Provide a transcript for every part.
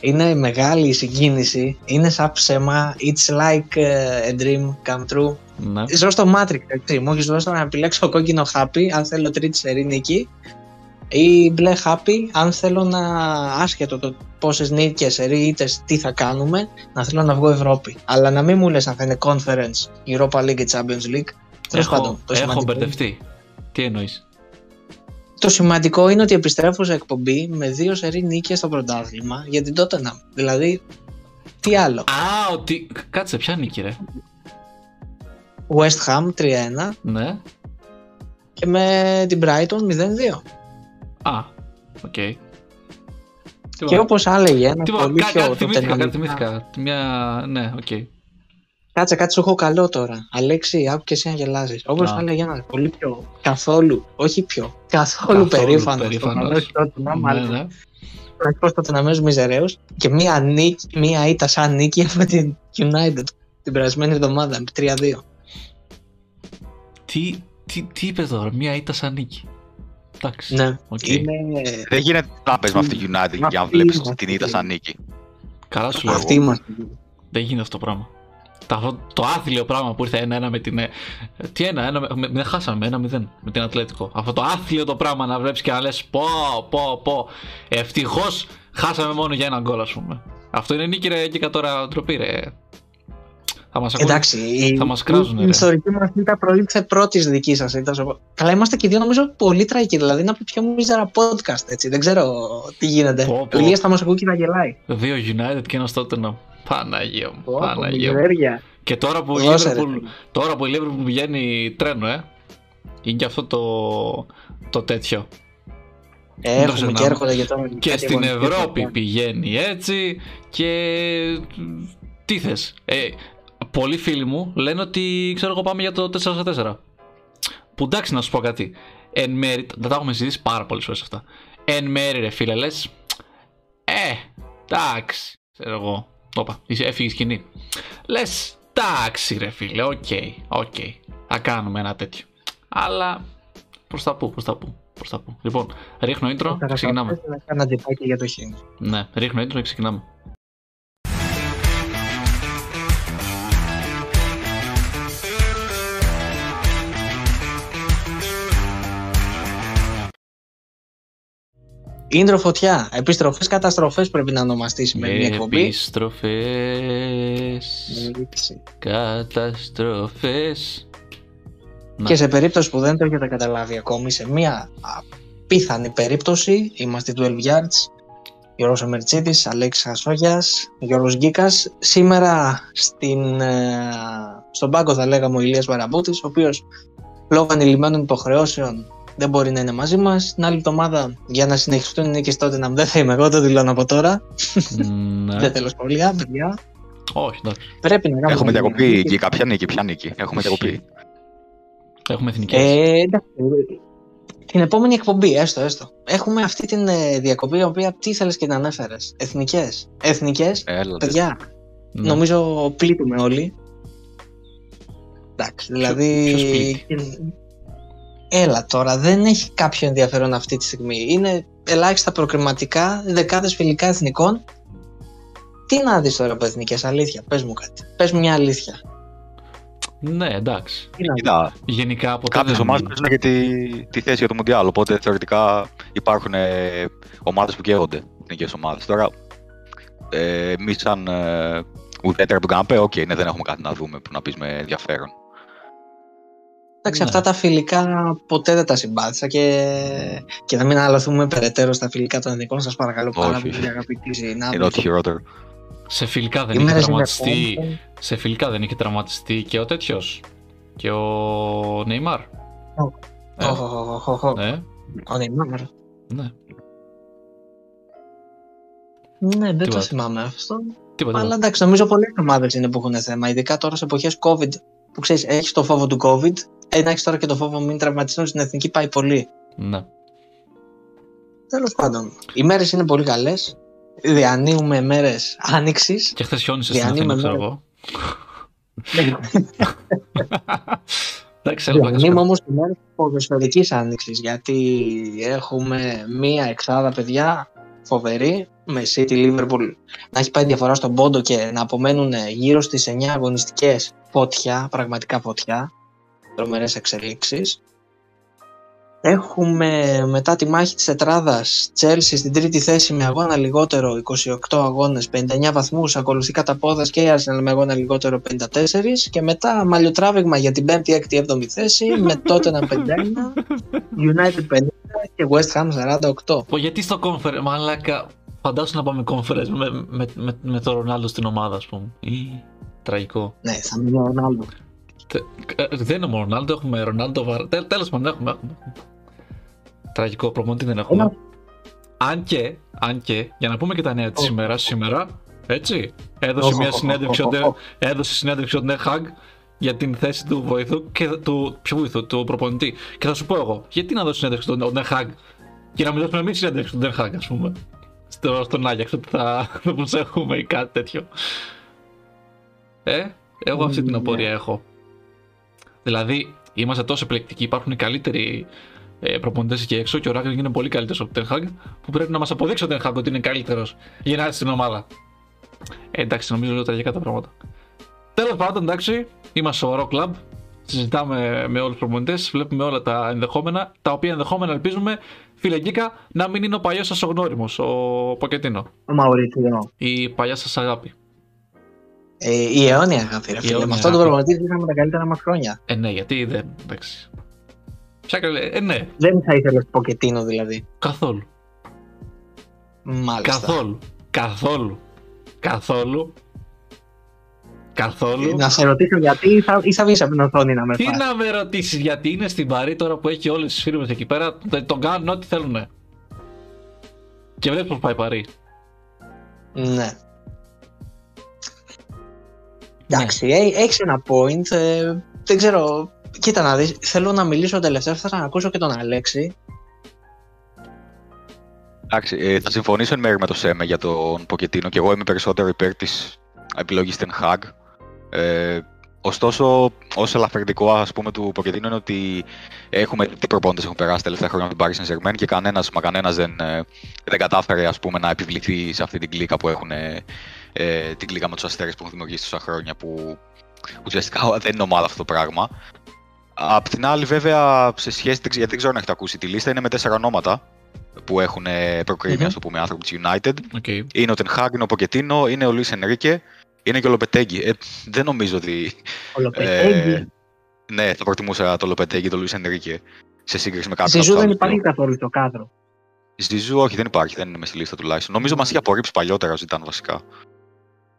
Είναι μεγάλη η συγκίνηση. Είναι σαν ψέμα. It's like uh, a dream come true. Ναι. Ζω στο Matrix, έτσι. Μου έχεις δώσει να επιλέξω κόκκινο happy, αν θέλω τρίτη σερή νίκη. Ή μπλε happy, αν θέλω να άσχετο το πόσες νίκες, σερή ήττες, τι θα κάνουμε, να θέλω να βγω Ευρώπη. Αλλά να μην μου λες αν θα είναι conference, Europa League ή Champions League. Τέλος πάντων, Έχω, το έχω σημαντικό, μπερδευτεί. Τι εννοείς; Το σημαντικό είναι ότι επιστρέφω σε εκπομπή με δύο σερί νίκες στο πρωτάθλημα για την Tottenham. Δηλαδή, τι άλλο. Α, ότι. Κάτσε, ποια νίκη, ρε. West Ham 3-1 Ναι. και με την Brighton 0-2. Α, οκ. Και όπως έλεγε ένα Τίποτα, πολύ κα- πιο κάτι θυμήθηκα, κάτι τοτεναμικά- θυμήθηκα. Μια. Ναι, οκ. Κάτσε, κάτι σου έχω καλό τώρα. Αλέξη, άκου και εσύ να γελάσεις. Όπως Α. έλεγε ένας πολύ πιο. Καθόλου, όχι πιο. Καθόλου, Καθόλου περήφανος. περήφανος. Ναι, ναι. Εκπρόσωπο τότε να μένουν μιζερέου και μία, νίκη, μία ήττα σαν νίκη από την United την περασμένη εβδομάδα. 3-2. Τι, τι, τι είπες τώρα, μια ήττα σαν νίκη. Εντάξει. Ναι. οκ. Είναι. Δεν γίνεται να παίζει με αυτή τη United για να Αυτή βλέπεις είμαστε. την ήττα σαν νίκη. Καλά σου λέω. Αυτή είμαστε. Δεν γίνεται αυτό το πράγμα. Το, αυτό- το άθλιο πράγμα που ήρθε ένα-ένα με την. ε, Τι ένα, ένα, με, με, χάσαμε ένα-μηδέν με την Ατλέτικο. Αυτό το άθλιο το πράγμα να βλέπει και να λες πω, πω, πω. Ευτυχώς χάσαμε μόνο για ένα γκολ, ας πούμε. Αυτό είναι νίκη, ρε, και τώρα ντροπή, ρε. Θα μας ακούνε. Εντάξει, η, θα μας κράζουνε, η ρε. ιστορική μας ήττα προήλθε πρώτης δικής σας ήττα. Καλά, είμαστε και οι δύο νομίζω πολύ τραγικοί. Δηλαδή είναι από πιο μίζερα podcast έτσι. Δεν ξέρω τι γίνεται. Πω, πω. Ο Ηλίας θα μας ακούει και θα γελάει. Δύο United και ένας Tottenham. Παναγία μου. Πω, πω, Παναγία μου. μιζέρια. Και τώρα που, η Δώσε, ρε, Liverpool, φίλε. τώρα που η Liverpool πηγαίνει τρένο, ε. Είναι και αυτό το, το τέτοιο. Έχουμε ξεχνάμε. και έρχονται και τώρα. Και κάτι στην αγωνιστικές Ευρώπη παραπάνω. πηγαίνει έτσι και τι θες; Ε, πολλοί φίλοι μου λένε ότι ξέρω εγώ πάμε για το 4-4. Που εντάξει να σου πω κάτι. Εν μέρη, δεν τα έχουμε συζητήσει πάρα πολλές φορές αυτά. Εν μέρη ρε φίλε λες, ε, εντάξει, ξέρω εγώ. Όπα, είσαι- έφυγες η σκηνή. Λες, εντάξει ρε φίλε, οκ, οκ. Θα κάνουμε ένα τέτοιο. Αλλά προς τα πού, προς τα πού, προς τα πού. Λοιπόν, ρίχνω intro, Θα ξεκινάμε. Να κάνω αντιπάκι για το χίνι. Ναι, ρίχνω intro και ξεκινάμε. Ίντρο φωτιά. Επιστροφές καταστροφές πρέπει να ονομαστεί η σημερινή εκπομπή. Επιστροφές, καταστροφές. Να. Και σε περίπτωση που δεν το έχετε καταλάβει ακόμη, σε μια απίθανη περίπτωση, είμαστε 12 Yards, Γιώργος Αμερτσίτης, Αλέξης Χασόγιας, Γιώργος Γκίκας. Σήμερα στην, ε, στον πάγκο θα λέγαμε ο Ηλίας Βαραμπούτης, ο οποίος λόγω ανηλυμένων υποχρεώσεων δεν μπορεί να είναι μαζί μας. Την άλλη εβδομάδα για να συνεχιστούν οι νίκες τότε να δεν θα είμαι εγώ, το δηλώνω από τώρα. Ναι. Δεν θέλω σχόλια, παιδιά. Όχι, εντάξει. Πρέπει να κάνουμε Έχουμε μια διακοπή νίκη. εκεί. Ποια νίκη, ποια νίκη. Έχουμε διακοπή. Έχουμε εθνικές. Ε, εντάξει, την επόμενη εκπομπή, έστω, έστω. Έχουμε αυτή την ε, διακοπή, η οποία τι ήθελε και την ανέφερες. Εθνικές. Εθνικές, Έλα. παιδιά, Ναι. νομίζω πλήττουμε όλοι. Εντάξει, δηλαδή. ποιος πλήττει; Έλα τώρα, δεν έχει κάποιο ενδιαφέρον αυτή τη στιγμή. Είναι ελάχιστα προκριματικά, δεκάδες φιλικά εθνικών. Τι να δεις τώρα από εθνικές, αλήθεια, πες μου κάτι. Πες μου μια αλήθεια. Ναι, εντάξει. Τι να δεις. Κοίτα, Γενικά από κάποιες ομάδες παίζουν για τη, τη θέση για το Μουντιάλ. Οπότε θεωρητικά υπάρχουν ομάδες που καίγονται. Εθνικές ομάδες. Τώρα, ε, εμείς σαν ε, ουδέτερα του καναπέ, οκ, ναι, δεν έχουμε κάτι να δούμε που να πεις με ενδιαφέρον. Εντάξει, Ναι. αυτά τα φιλικά ποτέ δεν τα συμπάθησα και, και να μην αναλωθούμε περαιτέρω στα φιλικά των εθνικών. Σας παρακαλώ πάρα Όχι. πολύ, αγαπητοί Είναι συνάδελφοι. ό,τι χειρότερο. Σε φιλικά δεν Οι είχε μέρες είναι τραυματιστεί. πόντες. Σε φιλικά δεν είχε τραυματιστεί και ο τέτοιος. Και ο Νεϊμάρ. Ε, Οχ, οχ, οχ, οχ, οχ. Ναι, Ο Νεϊμάρ. ναι. Ναι, δεν το Τίποτα. θυμάμαι αυτό. Τίποτα. Αλλά εντάξει, νομίζω πολλές ομάδες είναι που έχουν θέμα. Ειδικά τώρα σε εποχές COVID. Που ξέρεις, έχεις το φόβο του COVID. Ε, να έχεις τώρα και το φόβο μην τραυματιστούν στην εθνική πάει πολύ. Ναι. Τέλος πάντων, οι μέρες είναι πολύ καλές. Διανύουμε μέρες άνοιξης. Και χθες χιόνισε στην Διανύουμε Αθήνα, ξέρω μέρες. εγώ. Εντάξει, έλα, πλάκα Διανύουμε σου. όμως τη μέρα τη ποδοσφαιρικής άνοιξης. Γιατί έχουμε μία εξάδα παιδιά φοβερή, με City Liverpool να έχει πάει διαφορά στον πόντο και να απομένουν γύρω στις 9 αγωνιστικές φωτιά, πραγματικά φωτιά, τρομερές εξελίξεις. Έχουμε μετά τη μάχη της τετράδας Chelsea στην τρίτη θέση με αγώνα λιγότερο 28 αγώνες 59 βαθμούς ακολουθεί κατά πόδας και η Arsenal με αγώνα λιγότερο 54 και μετά μαλλιοτράβηγμα για την 5η, 6η, 7η θέση με τότε να 51 United 50 και West Ham 48 Πω, γιατί στο conference, μαλάκα, φαντάσου να πάμε conference με, με, με, με το Ρονάλντο στην ομάδα, ας πούμε. Ή, τραγικό. Ναι, θα μείνει ο Ρονάλντο. Τε- ε, Δεν είναι μόνο Ρονάλντο, έχουμε Ρονάλντο Βαρ... Τέλ, τέλος πάντων, έχουμε, έχουμε. Τραγικό προπονητή δεν έχουμε. Ένα- Αν και, αν και, για να πούμε και τα νέα της Ω. σήμερα, σήμερα, έτσι, έδωσε Ω, μια ω, ω, συνέντευξη ω, ο ω, Ντε- ω. έδωσε συνέντευξη ο Νεχάγ για την θέση του βοηθού και του, ποιο βοηθού, του προπονητή. Και θα σου πω εγώ, γιατί να δώσει συνέντευξη στον Νεχάγ και να μην δώσουμε εμείς συνέντευξη στον Νεχάγ, ας πούμε. Στο, στον Άγιαξ, ότι θα, θα προσέχουμε ή κάτι τέτοιο. Ε, εγώ αυτή την Ναι. απορία έχω. Δηλαδή, είμαστε τόσο επιλεκτικοί, υπάρχουν καλύτεροι ε, προπονητές εκεί έξω και ο Ράγκνικ είναι πολύ καλύτερος από τον Τενχάγκ που πρέπει να μας αποδείξει ο Τενχάγκ ότι είναι καλύτερος για να έρθει στην ομάδα. Ε, εντάξει, νομίζω ότι τραγικά τα πράγματα. Τέλος πάντων, εντάξει, είμαστε σοβαρό κλαμπ. Συζητάμε με όλους τους προπονητές, βλέπουμε όλα τα ενδεχόμενα, τα οποία ενδεχόμενα ελπίζουμε, φίλε Γκίκα, να μην είναι ο παλιός σας ο γνώριμος, ο Ποκετίνο. Ο Μαουρίτσιο. Η παλιά σας αγάπη. Ε, η αιώνια αγάπη, ρε Η φίλε. αιώνια Με αυτόν τον αγάπη. προπονητή ζήσαμε τα καλύτερα μας χρόνια. Ε, ναι, γιατί δεν. Εντάξει. Ποια καλή. Ε, ναι, Δεν θα ήθελες Ποκετίνο δηλαδή. καθόλου. Μάλιστα. Καθόλου. Καθόλου. Καθόλου. Καθόλου. Να σε ρωτήσω γιατί ή θα, ή θα βγεις από την οθόνη να με Τι φας; να με ρωτήσεις, γιατί είναι στην Παρή τώρα που έχει όλες τις φίρμες εκεί πέρα, τε- τον κάνουν ό,τι θέλουν. Και βλέπεις πώς πάει η Παρή. Ναι. Εντάξει, ε, έχεις ένα point. ε, δεν ξέρω. Κοίτα να δεις, θέλω να μιλήσω τελευταία, θα να ακούσω και τον Αλέξη. Εντάξει, ε, θα συμφωνήσω εν μέρει με το Σέμε για τον Ποκετίνο και εγώ είμαι περισσότερο υπέρ της επιλογής Ten Hag. Ε, ωστόσο, ως ελαφρυντικό ας πούμε του Ποκετίνο είναι ότι έχουμε τι προπόντε έχουν περάσει τα τελευταία χρόνια με την Paris Saint Germain και κανένας μα κανένας δεν, ε, δεν κατάφερε ας πούμε, να επιβληθεί σε αυτή την κλίκα που έχουν ε, ε, την κλίκα με τους αστέρες που έχουν δημιουργήσει τόσα χρόνια που ουσιαστικά δεν είναι ομάδα αυτό το πράγμα. Απ' την άλλη, βέβαια, σε σχέση, δεν ξε- γιατί δεν ξέρω αν έχετε ακούσει τη λίστα, είναι με τέσσερα ονόματα που έχουν προκρίνει, Μμμ. ας το πούμε, άνθρωποι της United. Okay. Είναι ο Ten Hag, είναι ο Ποκετίνο, είναι ο Λουίς Ενρίκε, είναι και ο Λοπετέγκη. Ε, δεν νομίζω ότι. Ο Λοπετέγκη. Ε, ναι, θα προτιμούσα το Λοπετέγκη, τον Λουίς Ενρίκε σε σύγκριση με κάποιον. Ζιζού από δεν τους άλλους υπάρχει καθόλου στο κάδρο. δύο. Ζιζού, όχι, δεν υπάρχει, δεν είναι με στη λίστα τουλάχιστον. Νομίζω μας είχε απορρίψει παλιότερα ο Ζητάν βασικά.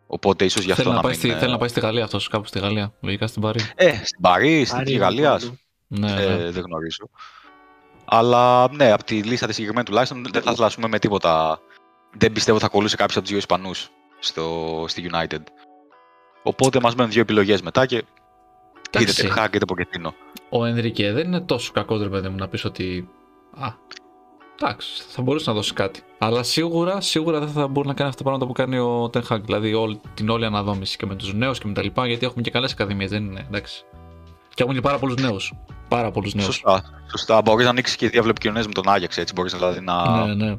Οπότε ίσως γι' αυτό Θέλει, να να πάει μην. στη, ε, θέλει να πάει στη Γαλλία αυτός, κάπου στη Γαλλία. Λογικά στην Παρή. Ε, στην Παρή, στην Άρη, Εθνική Γαλλίας. παντού. Ναι, ναι. Ε, δεν γνωρίζω. Αλλά ναι, από τη λίστα της συγκεκριμένη τουλάχιστον δεν θα ήθελα ας πούμε, με τίποτα. Δεν πιστεύω θα κολλούσε κάποιος από τους δύο Ισπανούς στη United. Οπότε μας μένουν δύο επιλογές μετά και είτε Εντάξει. Ten Hag είτε Pochettino. Ο Ενρικέ δεν είναι τόσο κακό ρε παιδί μου να πεις ότι. Α, εντάξει, θα μπορούσε να δώσει κάτι. Αλλά σίγουρα, σίγουρα δεν θα μπορεί να κάνει αυτά τα πράγματα που κάνει ο Ten Hag. Δηλαδή όλη, την όλη αναδόμηση και με τους νέους και με τα λοιπά. Γιατί έχουμε και καλές ακαδημίες, δεν είναι εντάξει. Και έχουμε και πάρα πολλούς νέους. Πάρα πολλούς νέους. Σωστά. Σωστά. Μπορείς να ανοίξεις και δίαυλο επικοινωνία με τον Άγιαξ έτσι. Μπορείς δηλαδή να, Ναι, ναι.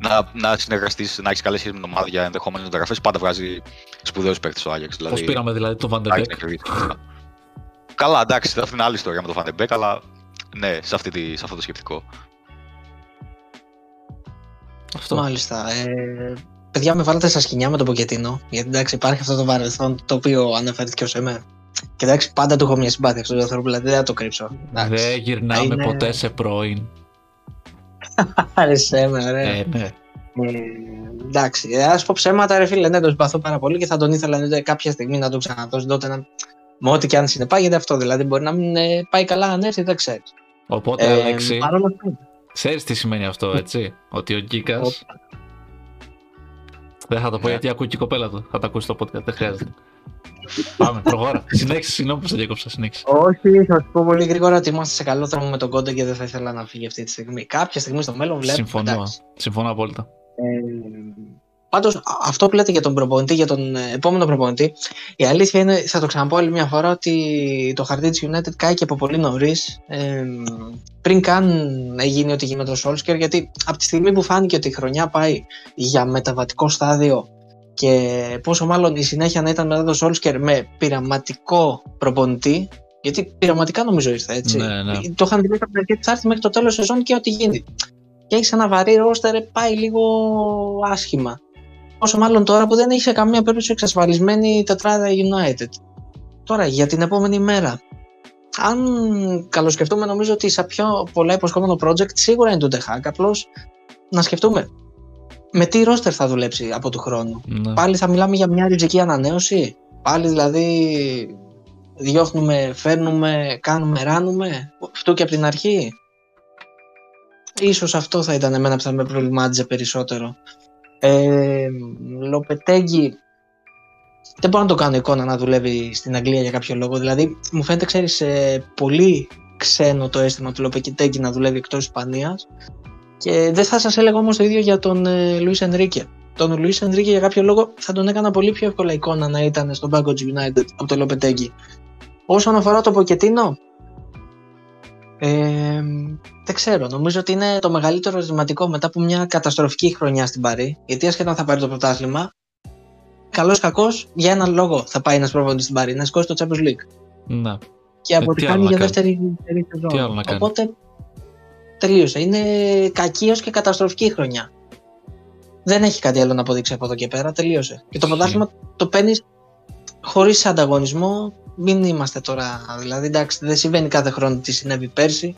να, να συνεργαστείς, να έχεις καλές σχέσεις με την ομάδα για ενδεχόμενες μεταγραφές. Πάντα βγάζει σπουδαίους παίκτες ο Άγιαξ. Δηλαδή, Πώς πήραμε δηλαδή τον πάει Van de Beek. στην ακριβή. Καλά, εντάξει, αυτή είναι άλλη ιστορία με τον Van de Beek, αλλά ναι, σε, αυτή τη, σε αυτό το σκεπτικό. Αυτό. Μάλιστα. Ε, παιδιά, με βάλατε στα σχοινιά με τον Ποκετίνο. Γιατί εντάξει, υπάρχει αυτό το παρελθόν το οποίο αναφέρθηκε ως εμέ. Και εντάξει, πάντα του έχω μια συμπάθεια στον άνθρωπο, δηλαδή δεν θα το κρύψω. Εντάξει. Δεν γυρνάμε Είναι- ποτέ σε πρώην. Άρεσε με, ωραία. Ε, ναι. Ε, εντάξει, ε, ας πω ψέματα, ρε φίλε, ναι, τον συμπαθώ πάρα πολύ και θα τον ήθελα ναι, κάποια στιγμή να τον ξαναδώσω τότε να... Με ό,τι και αν συνεπάγεται αυτό, δηλαδή μπορεί να μην ε, πάει καλά αν έρθει, δεν ξέρεις. Οπότε, Αλέξη, παρόλο αυτό. ξέρεις τι σημαίνει αυτό, έτσι; ότι ο Γκίκα. Όπα. Δεν θα το πω Ναι. γιατί ακούει και η κοπέλα του. Θα το ακούσει το podcast, δεν χρειάζεται. Πάμε, προχώρα. συνέχισε, συγγνώμη που σε διακόψα, συνέχισε. Όχι, θα σου πω πολύ γρήγορα ότι είμαστε σε καλό δρόμο με τον Κόντε και δεν θα ήθελα να φύγει αυτή τη στιγμή. Κάποια στιγμή στο μέλλον βλέπω. Συμφωνώ. εντάξει. Συμφωνώ απόλυτα. Ε, Πάντως, αυτό που λέτε για τον προπονητή, για τον ε, επόμενο προπονητή, η αλήθεια είναι, θα το ξαναπώ άλλη μια φορά, ότι το χαρτί της United κάει και από πολύ νωρίς. Ε, πριν καν γίνει ό,τι γίνει με τον Solskjaer, γιατί από τη στιγμή που φάνηκε ότι η χρονιά πάει για μεταβατικό στάδιο και πόσο μάλλον η συνέχεια να ήταν μετά τον Solskjaer με πειραματικό προπονητή, γιατί πειραματικά νομίζω ήρθε έτσι. Ναι, ναι. Το είχαν δηλώσει από την αρχή θα έρθει μέχρι το τέλος σεζόν και ό,τι γίνει. Και έχεις ένα βαρύ ρόστερ, πάει λίγο άσχημα. Όσο μάλλον τώρα που δεν έχει σε καμία περίπτωση εξασφαλισμένη η τετράδα United. Τώρα για την επόμενη μέρα. Αν καλοσκεφτούμε, νομίζω ότι σε πιο πολλά υποσχόμενο project σίγουρα είναι το The Απλώς να σκεφτούμε με τι ρόστερ θα δουλέψει από του χρόνου. Ναι. Πάλι θα μιλάμε για μια ριζική ανανέωση. Πάλι δηλαδή διώχνουμε, φέρνουμε, κάνουμε, ράνουμε. Αυτό και από την αρχή. Ίσως αυτό θα ήταν εμένα που θα με προβλημάτιζε περισσότερο. Ε, Λοπετέγγι δεν μπορώ να το κάνω εικόνα να δουλεύει στην Αγγλία για κάποιο λόγο. Δηλαδή, μου φαίνεται, ξέρεις, ε, πολύ ξένο το αίσθημα του Λοπετέγγι να δουλεύει εκτός Ισπανίας. Και δεν θα σας έλεγα όμως το ίδιο για τον ε, Λουίς Ενρίκε. Τον Λουίς Ενρίκε για κάποιο λόγο θα τον έκανα πολύ πιο εύκολα εικόνα να ήταν στον Πάγκο United από το Λοπετέγγι. Όσον αφορά το Ποκετίνο, ε, δεν ξέρω. Νομίζω ότι είναι το μεγαλύτερο ερωτηματικό μετά από μια καταστροφική χρονιά στην Παρή. Γιατί ασχετά αν θα πάρει το πρωτάθλημα, καλός ή κακός, για έναν λόγο θα πάει ένας προπονητής στην Παρή, να σηκώσει το Champions League. Ναι. Και Ε, από τι ό,τι άλλο κάνει να για κάνει; δεύτερη, δεύτερη Τι άλλο σεζόν. να κάνει; Οπότε τελείωσε. Είναι κακή έως και καταστροφική χρονιά. Δεν έχει κάτι άλλο να αποδείξει από εδώ και πέρα. Τελείωσε. Και το Ισχύει. πρωτάθλημα το παίρνεις χωρίς ανταγωνισμό. Μην είμαστε τώρα. Δηλαδή, εντάξει, δεν συμβαίνει κάθε χρόνο τι συνέβη πέρσι.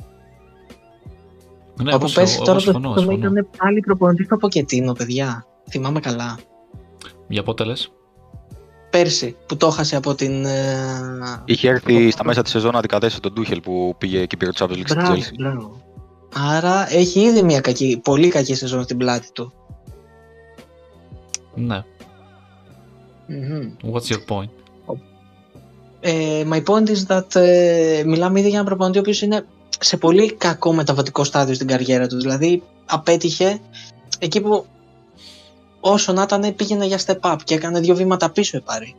Ναι, από εγώ πέρσι συμφωνώ, τώρα εγώ το συμφωνώ, σύστημα συμφωνώ. ήταν πάλι προπονητής στο Ποκετίνο, παιδιά. Θυμάμαι καλά. Για πότε λες; Πέρσι που το έχασε από την. ε, Είχε έρθει στα μέσα της σεζόν να αντικατέσει τον Ντούχελ που πήγε και πήρε το Champions League στη Μπράβο, Chelsea. μπράβο. Άρα έχει ήδη μια κακή, πολύ κακή σεζόν στην πλάτη του. Ναι. Μμμ. What's your point; Ε, my point is that ε, μιλάμε ήδη για έναν προπονητή ο οποίος είναι σε πολύ κακό μεταβατικό στάδιο στην καριέρα του. Δηλαδή απέτυχε εκεί που όσο να ήταν πήγαινε για step up και έκανε δύο βήματα πίσω η Παρί.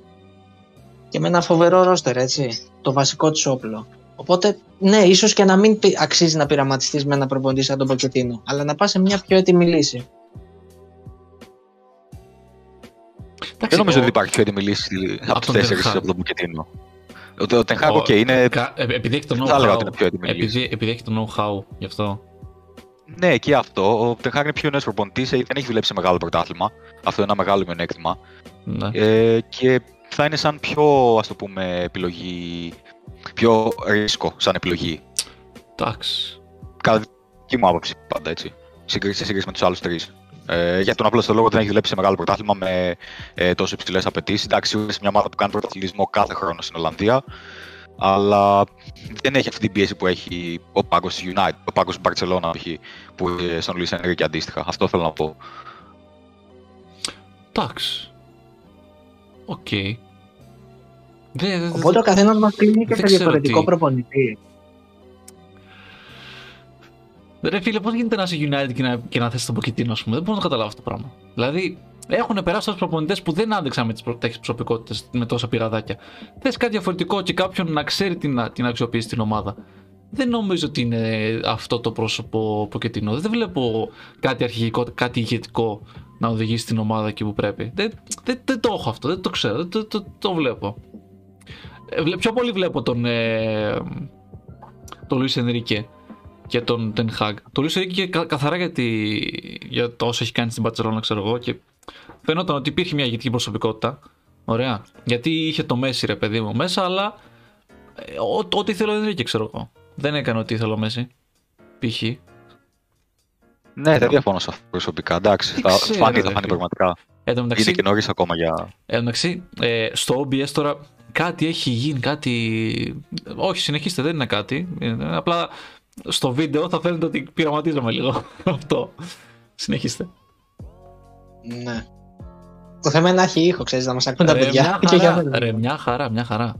Και με ένα φοβερό ρόστερ, έτσι. Το βασικό της όπλο. Οπότε, ναι, ίσως και να μην πει- αξίζει να πειραματιστείς με ένα προπονητή σαν τον Ποκετίνο, αλλά να πας σε μια πιο έτοιμη λύση. Εντάξει, Δεν νομίζω ο- ότι υπάρχει πιο έτοιμη λύση από Από τι τον τέσσερις Ten Hag. από τον Ποκετίνο. Ο- Ο Ten Hag, ο- οκ, είναι. κα- ε, Επειδή έχει το Δεν θα έλεγα ότι know-how. είναι πιο έτοιμη λύση. Επειδή, επειδή έχει το know-how, γι' αυτό. Ναι, και αυτό. Ο Τενχάκ είναι πιο νέος προπονητής, δεν έχει δουλέψει σε μεγάλο πρωτάθλημα. Αυτό είναι ένα μεγάλο μειονέκτημα. Ναι. Ε, και θα είναι σαν πιο, ας το πούμε, επιλογή. πιο ρίσκο σαν επιλογή. Εντάξει. Κατά δική μου άποψη πάντα έτσι. Σύγκριση, σε σύγκριση με τους άλλους τρεις. Ε, για τον απλό λόγο ότι δεν έχει δουλέψει σε μεγάλο πρωτάθλημα με ε, τόσο υψηλές απαιτήσεις. Εντάξει, είναι σε μια ομάδα που κάνει πρωταθλητισμό κάθε χρόνο στην Ολλανδία. Αλλά δεν έχει αυτή την πίεση που έχει ο πάγκο της United, ο πάγκο του Barcelona π.χ. που είχε στον Λουίς Ενρίκη αντίστοιχα. Αυτό θέλω να πω. Εντάξει. Οκ. Δεν- δεν- Οπότε ο καθένας μας κλίνει και δεν σε ξέρω διαφορετικό τι. προπονητή. Ρε φίλε, πώς γίνεται να είσαι United και να, και να θες τον Ποκετίνο, ας πούμε; Δεν μπορώ να το καταλάβω αυτό το πράγμα. Δηλαδή, έχουν περάσει τόσους προπονητές που δεν άντεξαν με τις τέτοιες προσωπικότητες με τόσα πειραδάκια. Θες κάτι διαφορετικό και κάποιον να ξέρει την, την αξιοποιήσει την ομάδα. Δεν νομίζω ότι είναι αυτό το πρόσωπο Ποκετίνο. Δεν βλέπω κάτι αρχηγικό, κάτι ηγετικό να οδηγήσει την ομάδα εκεί που πρέπει. Δεν, δεν, δεν το έχω αυτό, δεν το ξέρω, δεν το, το, το βλέπω. Ε, βλέ- πιο πολύ βλέπω τον, ε, τον Λουίς Ενρίκε και τον Ten Hag. Το Λουίς Ενρίκε κα, καθαρά για, τη, για το όσο έχει κάνει στην Barcelona, ξέρω εγώ, και φαίνονταν ότι υπήρχε μια ηγετική προσωπικότητα. Ωραία. Γιατί είχε το Μέση, ρε παιδί μου, μέσα, αλλά ε, ό- ό,τι ήθελε ο Ενρίκε, ξέρω εγώ. Δεν έκανε ό,τι ήθελε ο Μέση. Π.χ. Ναι, δεν διαφωνώ σε αυτό προσωπικά. Εντάξει, Τι θα ξέρω, φάνει, ρε θα φάνει φίλε. πραγματικά. Εν τω μεταξύ, Είναι και νωρίς ακόμα για. Εν τω μεταξύ, ε, στο OBS τώρα κάτι έχει γίνει, κάτι. Όχι, συνεχίστε, δεν είναι κάτι. Είναι απλά στο βίντεο θα φαίνεται ότι πειραματίζομαι λίγο. Αυτό. Συνεχίστε. Ναι. Το θέμα είναι να έχει ήχο, ξέρεις, να μας ακούν τα Ρε, παιδιά. μια Και για χαρά, μένα. ρε, μια χαρά, μια χαρά.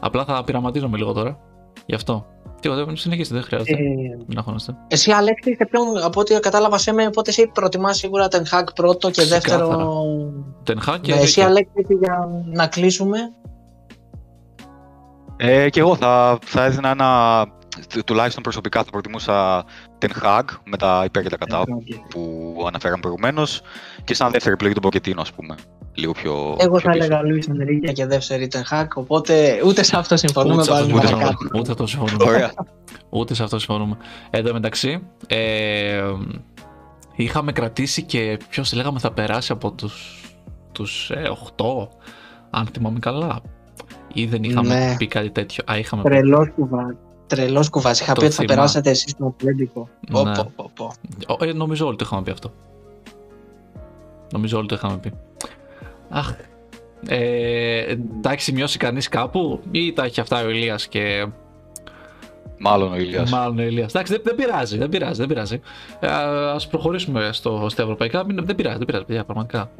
Απλά θα πειραματίζομαι λίγο τώρα. Γι' αυτό. Τίποτα, συνεχίστε, δεν χρειάζεται. Ε, Μην αγχώνεστε. εσύ, Αλέξη, σε ποιον, από ό,τι κατάλαβα σε με, οπότε εσύ προτιμάς σίγουρα τον Hack πρώτο και Ξεκάθαρα. δεύτερο. Ten Hag και Ναι, εσύ, Enrique. Αλέξη, έτσι, για να κλείσουμε. Ε, και εγώ θα, θα έδινα ένα, του- τουλάχιστον προσωπικά θα προτιμούσα Ten Hag με τα υπέρ και τα κατά που αναφέραμε προηγουμένως και σαν δεύτερη επιλογή τον Ποκετίνο, ας πούμε. Λίγο πιο. Εγώ πιο θα πίσω. έλεγα Λουίς Ενρίγια και δεύτερη τον Hack, οπότε ούτε σε αυτό συμφωνούμε. Ούτε σε αυτό πάλι ούτε συμφωνούμε. παρακάτω. Ούτε σε αυτό συμφωνούμε. Ωραία. Ούτε σε αυτό συμφωνούμε. Εν τω μεταξύ, ε, είχαμε κρατήσει και ποιος λέγαμε θα περάσει από τους, τους ε, 8, αν θυμάμαι καλά. Ή δεν είχαμε Ναι. πει κάτι τέτοιο. Α, είχαμε πει. Τρελός κουβάς. Τρελός κουβάς. Είχα Το πει ότι θα θυμάμαι. περάσετε εσείς στον Ατλέντικο. Πω, Ναι. πω, πω, πω. Ο, ε, νομίζω όλοι το είχαμε πει αυτό. Νομίζω όλοι το είχαμε πει. Αχ. Ε, τα έχει σημειώσει κανείς κάπου ή τα έχει αυτά ο Ηλίας και Μάλλον ο Ηλίας. Μάλλον ο Ηλίας. Εντάξει, δεν, δεν πειράζει, δεν πειράζει, δεν πειράζει. Ε, ας προχωρήσουμε στο, στα ευρωπαϊκά. Μην, δεν πειράζει, δεν πειράζει, παιδιά, πραγματικά.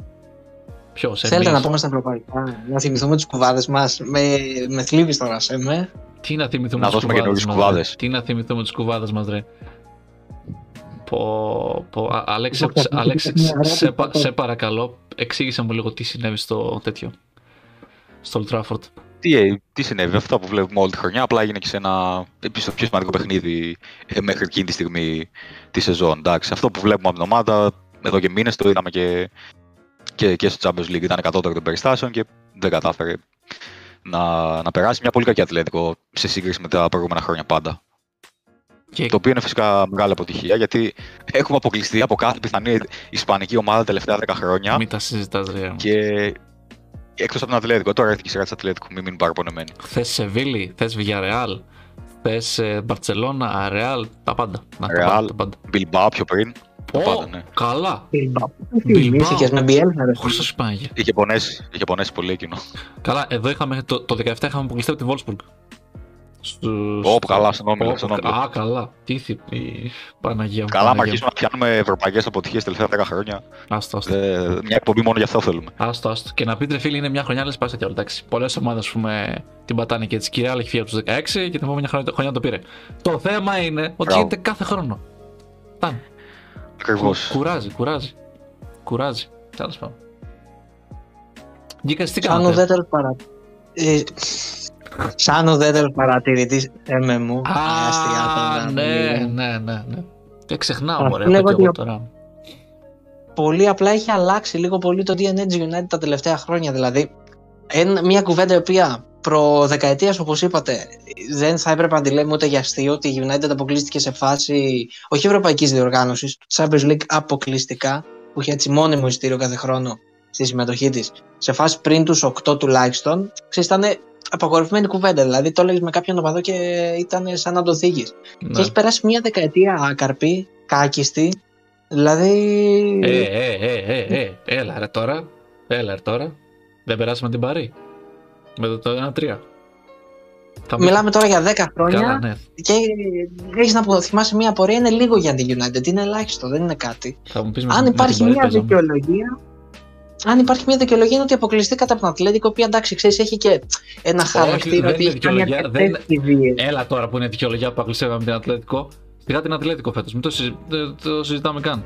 Ποιος, Θέλετε να πούμε στα ευρωπαϊκά, να θυμηθούμε τους κουβάδες μας. Με, με θλίβεις τώρα, σε με. Τι να θυμηθούμε Να τους δώσουμε κουβάδες καινούριους μας, κουβάδες. ρε; Τι να θυμηθούμε τους κουβάδες μας, ρε; Πω, πω, Α- Άλεξ, σε- Λοιπόν, Άλεξ, μια σε, ερώτηση σε, πα- αυτό. σε παρακαλώ, εξήγησε μου λίγο τι συνέβη στο τέτοιο. Στο Old Trafford. Τι, ε, τι συνέβη, αυτό που βλέπουμε όλη τη χρονιά. Απλά έγινε και σε ένα επίσης το πιο σημαντικό παιχνίδι ε, μέχρι εκείνη τη στιγμή τη σεζόν. Εντάξει, αυτό που βλέπουμε από την ομάδα εδώ και μήνες το είδαμε και, και, και στο Champions League. Ήταν κατώτερο των περιστάσεων και δεν κατάφερε να, να περάσει μια πολύ κακή ατλέτικο σε σύγκριση με τα προηγούμενα χρόνια πάντα. Και Το οποίο είναι φυσικά μεγάλη αποτυχία γιατί έχουμε αποκλειστεί από κάθε πιθανή ισπανική ομάδα τα τελευταία 10 χρόνια. μην τα συζητάς, ρε. Και εκτός από τον Ατλέτικο, τώρα έρθει και η σειρά της Ατλέτικο, μην μείνουν παραπονεμένοι. Θες Σεβίλη, θες Villarreal, θες ε, Μπαρτσελώνα, Ρεάλ, τα πάντα. Να, τα Real. πάντα, τα πάντα. Μπιλμπάο πιο πριν. Τα Ω, πάντα, ναι. καλά. Τι θυμήθηκες με Bielsa, ρε. Χωρίς σου Παναγία. Είχε πονέσει, είχε πονέσει πολύ εκείνο. Καλά, εδώ είχαμε, το, το 17 είχαμε αποκλειστεί από τη Wolfsburg. Στους- Ω, καλά, στον όμιλο, Ω, στον όμιλο. Α, καλά. Τι θη, η Παναγία μου. Καλά, άμα Παναγία αρχίσουμε να πιάνουμε ευρωπαϊκές αποτυχίε τα τελευταία 10 χρόνια. μου. Άστο, άστο. δε- μια εκπομπή μόνο για αυτό θέλουμε. Άστο, άστο. Και να πείτε, φίλοι, είναι μια χρονιά, λες πάσα κι άλλο. Εντάξει. Πολλές ομάδες, ας πούμε, την πατάνε και έτσι. Κυρία, αλλά έχει φύγει από τους 16 και την επόμενη χρονιά, χρονιά το πήρε. Το θέμα είναι ότι Μπράβο. γίνεται κάθε χρόνο. Φτάνει. Ακριβώς. Κου- Κουράζει, κουράζει. Κουράζει. Τέλος πάντων. Γκίκα, τι Σαν κάνατε; ουδέτερος παρα... ε, Σαν ουδέτερος παρατηρητής έμε μου. Α, αστεία τώρα, ναι, πολύ. ναι, ναι, ναι. Δεν ξεχνάω, Α, μωρέ, λέγω έχω και ότι εγώ ο- τώρα. Πολύ απλά έχει αλλάξει λίγο πολύ το DNA της United τα τελευταία χρόνια. Δηλαδή, εν, μια κουβέντα η οποία προ δεκαετίας όπως είπατε δεν θα έπρεπε να τη λέμε ούτε για αστείο ότι η United αποκλείστηκε σε φάση όχι ευρωπαϊκής διοργάνωσης, Champions League αποκλειστικά που είχε έτσι μόνιμο εισιτήριο κάθε χρόνο στη συμμετοχή της σε φάση πριν τους 8 τουλάχιστον ξέρεις ήταν απαγορευμένη κουβέντα δηλαδή το έλεγες με κάποιον οπαδό και ήταν σαν να το θίγεις Ναι. και έχει περάσει μια δεκαετία άκαρπη, κάκιστη δηλαδή Ε, ε, ε, ε, ε, έλα ρε τώρα. Έλα ρε τώρα. Δεν περάσαμε την Παρή. Με το, το 1-3. Θα μου- Μιλάμε τώρα για 10 χρόνια Καλά, ναι. και έχεις να πω, θυμάσαι μια απορία είναι λίγο για την United. Είναι ελάχιστο, δεν είναι κάτι. Θα μου πεις με, Αν με υπάρχει την Παρή μια παίζαμε. δικαιολογία. Αν υπάρχει μια δικαιολογία είναι ότι αποκλειστήκατε από την Ατλέτικο, η οποία εντάξει, ξέρεις, έχει και ένα χαρακτήρα δεν ότι είναι έχει κάνει δικαιολογία, δεν- αρκετέ κηδείε. Έλα τώρα που είναι δικαιολογία που αποκλειστήκαμε την Ατλέτικο. Σιγά την Ατλέτικο φέτος. Μην το, συζη... δεν το συζητάμε καν.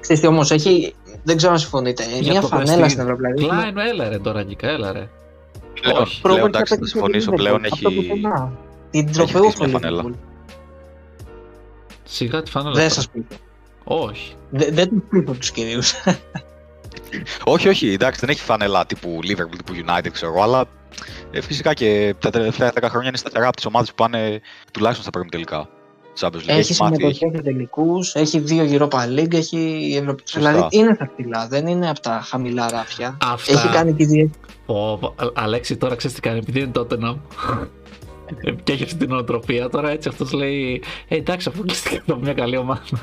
Ξέρετε όμως, έχει. Δεν ξέρω αν συμφωνείτε. Για μια το φανέλα Prestige. στην Ευρώπη. δηλαδή, Κλάιν, έλα ρε τώρα, Νίκα, έλα ρε. Πλέον, Όχι. πλέον πρόκειται εντάξει, να θα συμφωνήσω. παίξει Πλέον αυτό που έχει. πενά. Την έχει τροπεού χτίσει μια φανέλα. Σιγά τη φανέλα. Δεν τώρα. σας πείτε. Όχι. Δεν δεν τους πείτε τους κυρίους. Όχι, όχι, εντάξει, δεν έχει φανέλα τύπου Liverpool, τύπου United, ξέρω εγώ, αλλά ε, φυσικά και τα τελευταία 10 χρόνια είναι σταθερά από τις ομάδες που πάνε τουλάχιστον στα πρώτα τελικά. Champions League. Έχει μάθει- συμμετοχή σε τελικούς, έχει δύο Europa League, έχει Ευρωπαϊκή. Σωστά. Δηλαδή είναι στα ψηλά, δεν είναι από τα χαμηλά ράφια. Αυτά. Έχει κάνει και ιδιαίτερη. Πω, πω, Α- Αλέξη, τώρα ξέρεις τι κάνει, επειδή είναι τότε να και έχει αυτή την οτροπία τώρα έτσι αυτός λέει ε, εντάξει αποκλειστικά από μια καλή ομάδα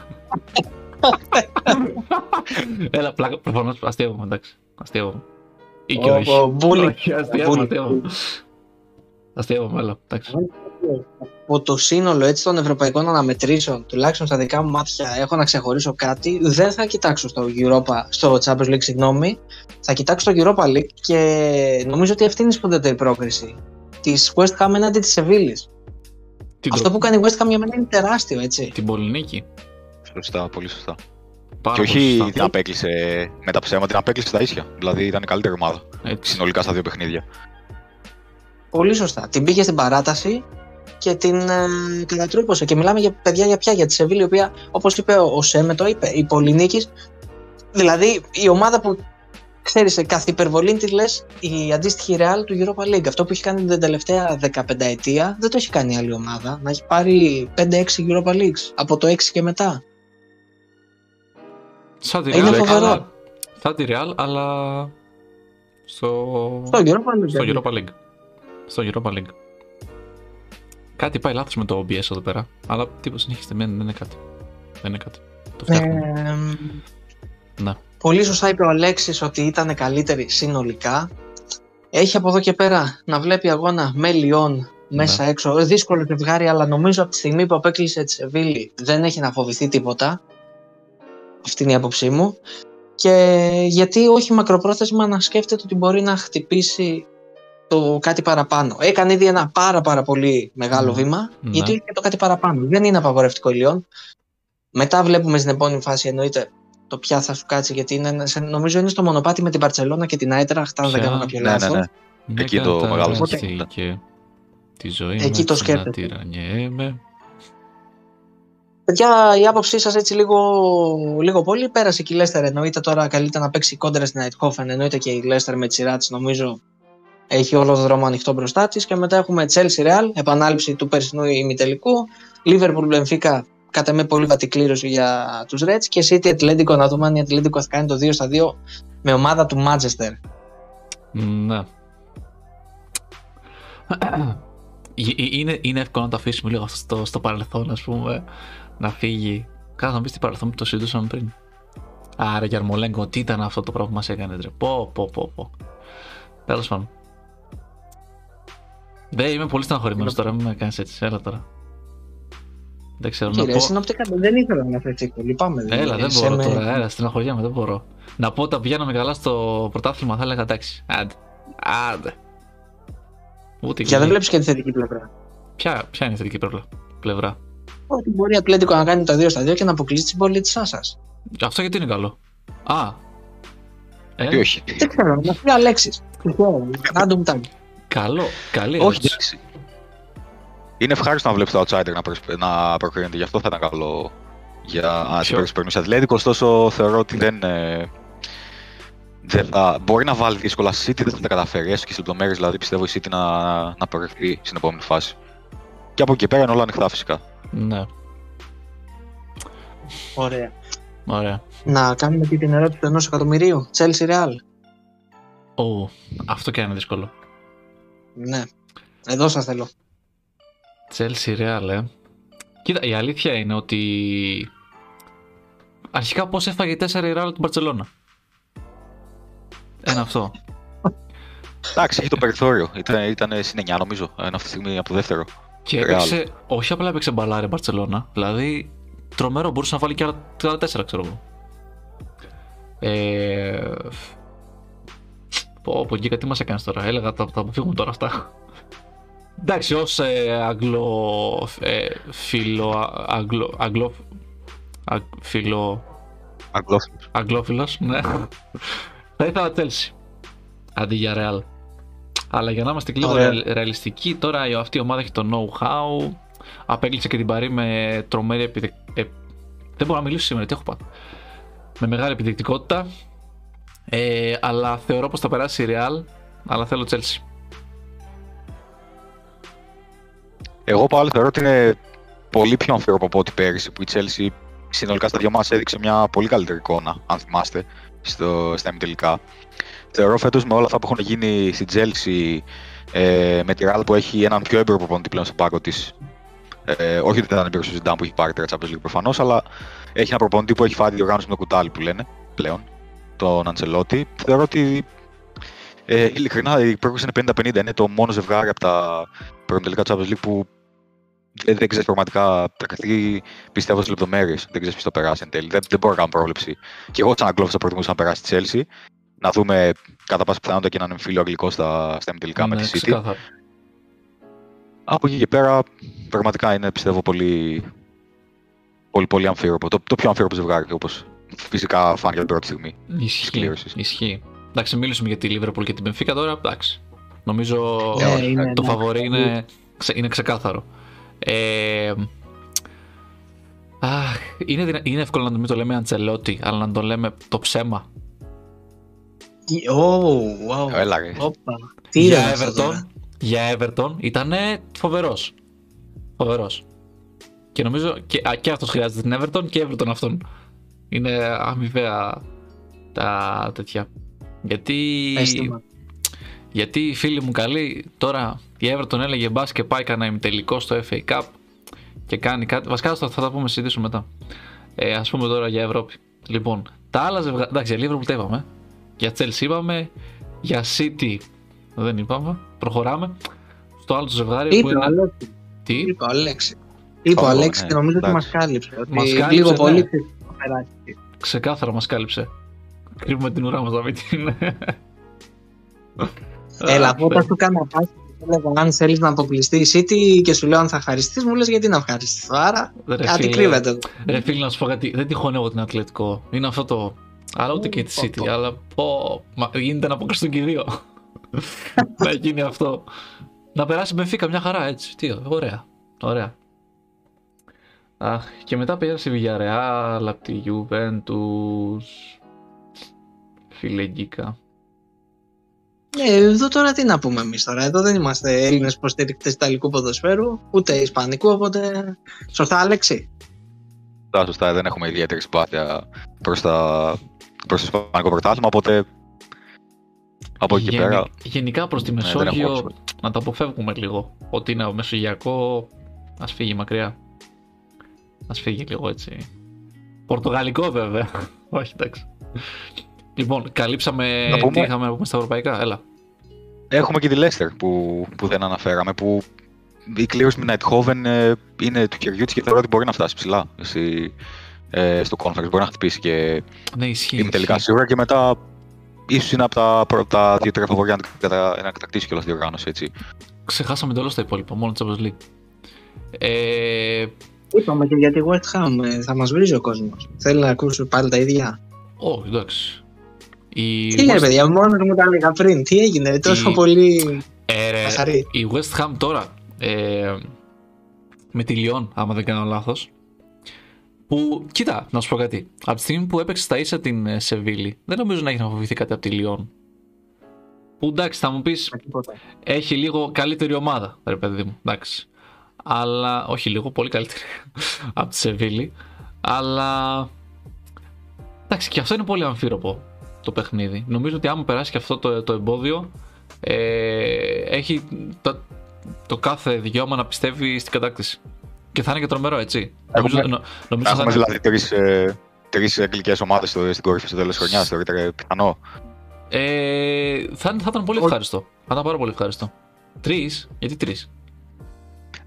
έλα πλάκα προφανώς αστείευομαι εντάξει αστείευομαι ή και Ο- όχι ο Μπούλι. όχι αστείευομαι Μπούλι. αστείευομαι αστείευομαι έλα εντάξει Από το σύνολο έτσι των ευρωπαϊκών αναμετρήσεων, τουλάχιστον στα δικά μου μάτια, έχω να ξεχωρίσω κάτι. Δεν θα κοιτάξω στο Europa, στο Champions League, συγγνώμη. Θα κοιτάξω στο Europa League και νομίζω ότι αυτή είναι η σπουδαιότερη πρόκριση της West Ham έναντι της Σεβίλης. Την, Αυτό τρο- που κάνει η West Ham για μένα είναι τεράστιο, έτσι. την πολυνίκη. Σωστά, πολύ σωστά. Πάρα και πολύ όχι σωστά. την απέκλεισε με τα ψέματα, την απέκλεισε στα ίσια. Δηλαδή ήταν η καλύτερη ομάδα Έτσι. συνολικά στα δύο παιχνίδια. Πολύ σωστά. Την πήγε στην παράταση και την ε, κατατρόπωσε. Και μιλάμε για παιδιά για πια, για της Σεβίλη, η οποία, όπως είπε ο, ο Σέμε, το είπε, η Πολυνίκης. Δηλαδή, η ομάδα που ξέρεις, σε κάθε υπερβολή της λες η αντίστοιχη Real του Europa League. Αυτό που έχει κάνει την τελευταία 15 ετία δεν το έχει κάνει άλλη ομάδα. Να έχει πάρει 5-6 Europa Leagues από το 6 και μετά. Σαν τη Είναι Real, φοβερό. αλλά- Σαν τη Real, αλλά στο, Στο Europa League. στο Europa League. Στο Europa League. Κάτι πάει λάθος με το OBS εδώ πέρα. Αλλά τίποτα συνεχίστε, δεν δεν είναι κάτι. Δεν είναι κάτι. Το φτιάχνουμε. Ε, Ναι. Πολύ σωστά είπε ο Αλέξης ότι ήταν καλύτερη συνολικά. Έχει από εδώ και πέρα να βλέπει αγώνα με Λιόν μέσα Ναι. έξω. Ε, Δύσκολο ζευγάρι, αλλά νομίζω από τη στιγμή που απέκλεισε τη Σεβίλη δεν έχει να φοβηθεί τίποτα. Αυτή είναι η άποψή μου. Και γιατί όχι μακροπρόθεσμα να σκέφτεται ότι μπορεί να χτυπήσει το κάτι παραπάνω. Έκανε ήδη ένα πάρα πάρα πολύ μεγάλο Ναι. βήμα, Ναι. γιατί έχει και το κάτι παραπάνω. Δεν είναι απαγορευτικό η Λιόν. Μετά βλέπουμε στην επόμενη φάση εννοείται το ποια θα σου κάτσει, γιατί είναι, ένα- σε- νομίζω είναι στο μονοπάτι με την Παρσελώνα και την Άιτραχτ, αν δεν Ποια; κάνω κάποιο Ναι, ναι, λάθος. ναι. Ναι, Εκεί το κατά μεγάλο ζήτημα. και τη ζωή Εκεί μου το έτσι να σκέφτεται. τυραννιέμαι. Παιδιά, η άποψή σας έτσι λίγο, λίγο πολύ πέρασε και η Λέστερ. Εννοείται τώρα καλείται να παίξει κόντρα στην Αιτχόφεν. Εννοείται και η Λέστερ με τη σειρά της, νομίζω έχει όλο το δρόμο ανοιχτό μπροστά της. Και μετά έχουμε Chelsea Real, επανάληψη του περσινού ημιτελικού. Liverpool Benfica, κατά με πολύ βατή κλήρωση για τους Reds. Και City Atlético, να δούμε αν η Atlético θα κάνει το 2 στα 2 με ομάδα του Manchester. Ναι. Ε, ε, είναι, είναι εύκολο να το αφήσουμε λίγο αυτό στο, στο παρελθόν, ας πούμε, να φύγει. Κάτω να πεις τι παρελθόν που το συζητούσαμε πριν. Άρα, Γιαρμολέγκο, τι ήταν αυτό το πράγμα που μας έκανε, τρε. Πω, πω, πω, πω. Τέλος πάντων. Δεν είμαι πολύ στεναχωρημένος τώρα, μην με κάνεις έτσι. Έλα τώρα. Δεν ξέρω να Κύριε, πω. συνοπτικά δεν ήθελα να φέρει Λυπάμαι. Έλα, δηλαδή. δεν Σε μπορώ με- τώρα. Έλα, στεναχωριέμαι, δεν μπορώ. Να πω όταν πηγαίναμε καλά στο πρωτάθλημα, θα έλεγα εντάξει. Άντε. Άντε. Ούτε Και δεν και- βλέπεις και τη θετική πλευρά. Ποια, ποια είναι η θετική πλευρά. πλευρά; Ότι μπορεί η Ατλέτικο να κάνει τα 2 στα 2 και να αποκλείσει την πόλη τη Άσα. Αυτό γιατί είναι καλό. Α. Ε, Τι όχι. Δεν ξέρω, να πει Αλέξης. Random tag. Καλό. Καλή Όχι, ερώτηση. εντάξει. Είναι ευχάριστο να βλέπεις το outsider να, προσ- να προκρίνεται. Γι' αυτό θα ήταν καλό για αν Ποιο; την περνούσε Ατλέτικο. Ωστόσο, θεωρώ ότι δεν. ε, δεν θα, μπορεί να βάλει δύσκολα στη City, δεν θα τα καταφέρει. Έστω και στις λεπτομέρειες, δηλαδή πιστεύω η City να, να προκριθεί στην επόμενη φάση. Και από εκεί πέρα είναι όλα ανοιχτά φυσικά. Ναι. Ωραία. Ωραία. Να κάνουμε και την ερώτηση του ενός εκατομμυρίου. Chelsea Real. Ω, αυτό και αν είναι δύσκολο. Ναι. Εδώ σας θέλω. Chelsea Real, ε. Κοίτα, η αλήθεια είναι ότι. Αρχικά πώς έφαγε 4 η Real την Barcelona. Ένα αυτό. Εντάξει, έχει το περιθώριο. Ήταν, ήταν συν 9 νομίζω. Ένα αυτή τη στιγμή από το δεύτερο. Και Real. έπαιξε, όχι απλά έπαιξε μπαλάρι η Barcelona, δηλαδή τρομερό, μπορούσε να βάλει και άλλα, και άλλα τέσσερα, ξέρω εγώ. Ε, πω, πω, Γκίκα, τι μας έκανες τώρα, έλεγα θα, θα αποφύγουμε τώρα αυτά. Εντάξει, ως ε, αγγλο, ε, φιλο, αγγλο, αγγλο, αγ, φιλο, Αγγλόφιλος. αγγλόφιλος, ναι. θα ήθελα Chelsea, αντί για Real. Αλλά για να είμαστε και λίγο Ωραία. ρεαλ- ρεαλιστικοί, τώρα η- αυτή η ομάδα έχει το know-how. Απέκλεισε και την Παρή με τρομερή επιδεκτικότητα. δεν μπορώ να μιλήσω σήμερα, τι έχω πάθει. Με μεγάλη επιδεκτικότητα. Ε, αλλά θεωρώ πως θα περάσει η Real. Αλλά θέλω Chelsea. Εγώ πάλι θεωρώ ότι είναι πολύ πιο αμφίροπο από ό,τι πέρυσι που η Chelsea συνολικά στα δυο μας έδειξε μια πολύ καλύτερη εικόνα, αν θυμάστε, στο, στα ημιτελικά. Θεωρώ φέτος με όλα αυτά που έχουν γίνει στη Chelsea, ε, με τη Real που έχει έναν πιο έμπειρο προπονητή πλέον στο πάγκο της, ε, όχι ότι δεν ήταν έμπειρο στο Zidane που έχει πάρει τρία Champions League προφανώς, αλλά έχει ένα προπονητή που έχει φάει τη διοργάνωση με το κουτάλι που λένε πλέον, τον Αντσελότη. Θεωρώ ότι ε, ειλικρινά η πρόκληση είναι 50-50. Είναι το μόνο ζευγάρι από τα προημιτελικά Champions League που δεν, δεν ξέρεις πραγματικά. Πρακτική πιστεύω στις λεπτομέρειες. Δεν ξέρεις ποιος θα περάσει εν τέλει. Δεν, δεν μπορώ να κάνω πρόβλεψη. Και εγώ, σαν Αγγλόφο, θα προτιμούσα να περάσει τη Chelsea. Να δούμε κατά πάσα πιθανότητα και έναν εμφύλιο αγγλικό στα, στα ημιτελικά με Ναι, τη City. ξεκάθαρα. Από εκεί και πέρα, πραγματικά είναι πιστεύω πολύ, πολύ, πολύ αμφίροπο. Το, το πιο αμφίροπο ζευγάρι, όπως φυσικά φάνηκε την πρώτη στιγμή. Ισχύει. Ισχύει. Εντάξει, μίλησαμε για τη Liverpool και την Benfica τώρα. Εντάξει. Νομίζω Ναι, είναι, το ναι. φαβορή είναι, ξε- είναι ξεκάθαρο. Ε, αχ, είναι, δυνα- είναι εύκολο να μην το λέμε Αντσελότη, αλλά να το λέμε το ψέμα. Ω, wow. Έλα, ρε. Όπα. Τι για είναι αυτό Everton, τώρα; για Everton ήταν φοβερός. Φοβερός. Και νομίζω και, α, και αυτός χρειάζεται την Everton και Everton αυτόν. Είναι αμοιβαία τα τέτοια. Γιατί, Αίσθημα. γιατί οι φίλοι μου καλοί τώρα η Everton έλεγε μπας και πάει κανένα ημιτελικό στο FA Cup και κάνει κάτι. Βασικά θα, θα τα πούμε συζητήσουμε μετά. Ε, ας πούμε τώρα για Ευρώπη. Λοιπόν, τα άλλα ζευγάρια. Εντάξει, για Liverpool τα είπαμε. Για Chelsea είπαμε. Για City δεν είπαμε. Προχωράμε. Στο άλλο το ζευγάρι που Είπε ο είναι. Αλέξη. Τι; Είπε ο Αλέξη. Είπε ο Ω, Αλέξη ναι, και νομίζω ότι μας εντάξει. κάλυψε. Ότι Μας κάλυψε, λίγο ναι. πολύ θα περάσει. Ξεκάθαρα μας κάλυψε. Κρύβουμε την ουρά μας να μην την. Έλα, Α, από όταν σου κάνα πάση έλεγα αν θέλεις να αποκλειστεί η City και σου λέω αν θα ευχαριστεί, μου λες γιατί να ευχαριστηθώ. Άρα Ρε κάτι φίλε, κρύβεται. εδώ. Ρε φίλε, να σου πω κάτι. Δεν τυχόν εγώ την Ατλετικό. Είναι αυτό το. Αλλά ούτε και τη Πω, City. πω. Αλλά πω. Μα, γίνεται να αποκλειστούν και οι δύο. να γίνει αυτό. Να περάσει με φύκα μια χαρά έτσι. Τι, ωραία. Ωραία. Αχ, και μετά πέρασε η Villarreal από τη Juventus. Φιλεγγίκα. Ε, εδώ τώρα τι να πούμε εμείς τώρα. Εδώ δεν είμαστε Έλληνες υποστηρικτέ Ιταλικού ποδοσφαίρου, ούτε Ισπανικού, οπότε. Σωστά, Αλέξη. Σωστά, σωστά, δεν έχουμε ιδιαίτερη συμπάθεια προς, τα, προς το Ισπανικό πρωτάθλημα, οπότε από εκεί και Γενι- πέρα Γενικά προς τη Ναι, δεν έχουμε Μεσόγειο όψη. να τα αποφεύγουμε λίγο. Ότι είναι μεσογειακό, ας φύγει μακριά. Ας φύγει λίγο έτσι. Πορτογαλικό βέβαια. Όχι εντάξει. Λοιπόν, καλύψαμε Να πούμε- τι είχαμε να πούμε στα ευρωπαϊκά. Έλα. έχουμε και τη Leicester που, που δεν αναφέραμε, που η κλήρωση με Nighthoven ε, είναι του χεριού της και θεωρώ ότι μπορεί να φτάσει ψηλά στη- ε, στο conference, μπορεί να χτυπήσει και Ναι, ισχύει. είμαι τελικά ισχύει. σίγουρα και μετά ίσως είναι από τα, προ- τα δύο-τρία φαβοριά να, κατα- να κατακτήσει κιόλας τη διοργάνωση, έτσι. Ξεχάσαμε εντελώς τα υπόλοιπα, μόνο Champions League. Ε, Είπαμε και για τη West Ham. ε, Θα μας βρίζει ο κόσμος. Θέλει να ακούσει πάλι τα ίδια. όχι, εντάξει. Η Τι λέει, West- παιδιά, μόνος μου τα έλεγα πριν. Τι έγινε, τόσο Η- πολύ. Ε, ρε, Καθαρή. η West Ham τώρα ε, με τη Λιόν, άμα δεν κάνω λάθος που, κοίτα, να σου πω κάτι από τη στιγμή που έπαιξε στα ίσα την ε, Σεβίλη δεν νομίζω να έχεις να φοβηθεί κάτι από τη Λιόν που εντάξει θα μου πεις Τίποτα. έχει λίγο καλύτερη ομάδα ρε παιδί μου, εντάξει αλλά, όχι λίγο, πολύ καλύτερη από τη Σεβίλη αλλά εντάξει και αυτό είναι πολύ αμφίροπο το παιχνίδι νομίζω ότι άμα περάσει και αυτό το, το εμπόδιο ε, έχει το, το κάθε δικαίωμα να πιστεύει στην κατάκτηση. Και θα είναι και τρομερό, έτσι. Έχουμε- νομίζω νο- νομίζω θα Έχουμε είναι- δηλαδή τρεις, ε, τρεις αγγλικές ομάδες στο, στην κορυφή στο τέλος της χρονιάς, θεωρείτε πιθανό; ε, θα, θα ήταν πολύ Όχι. ευχάριστο. Θα ήταν πάρα πολύ ευχάριστο. Τρεις, γιατί τρεις;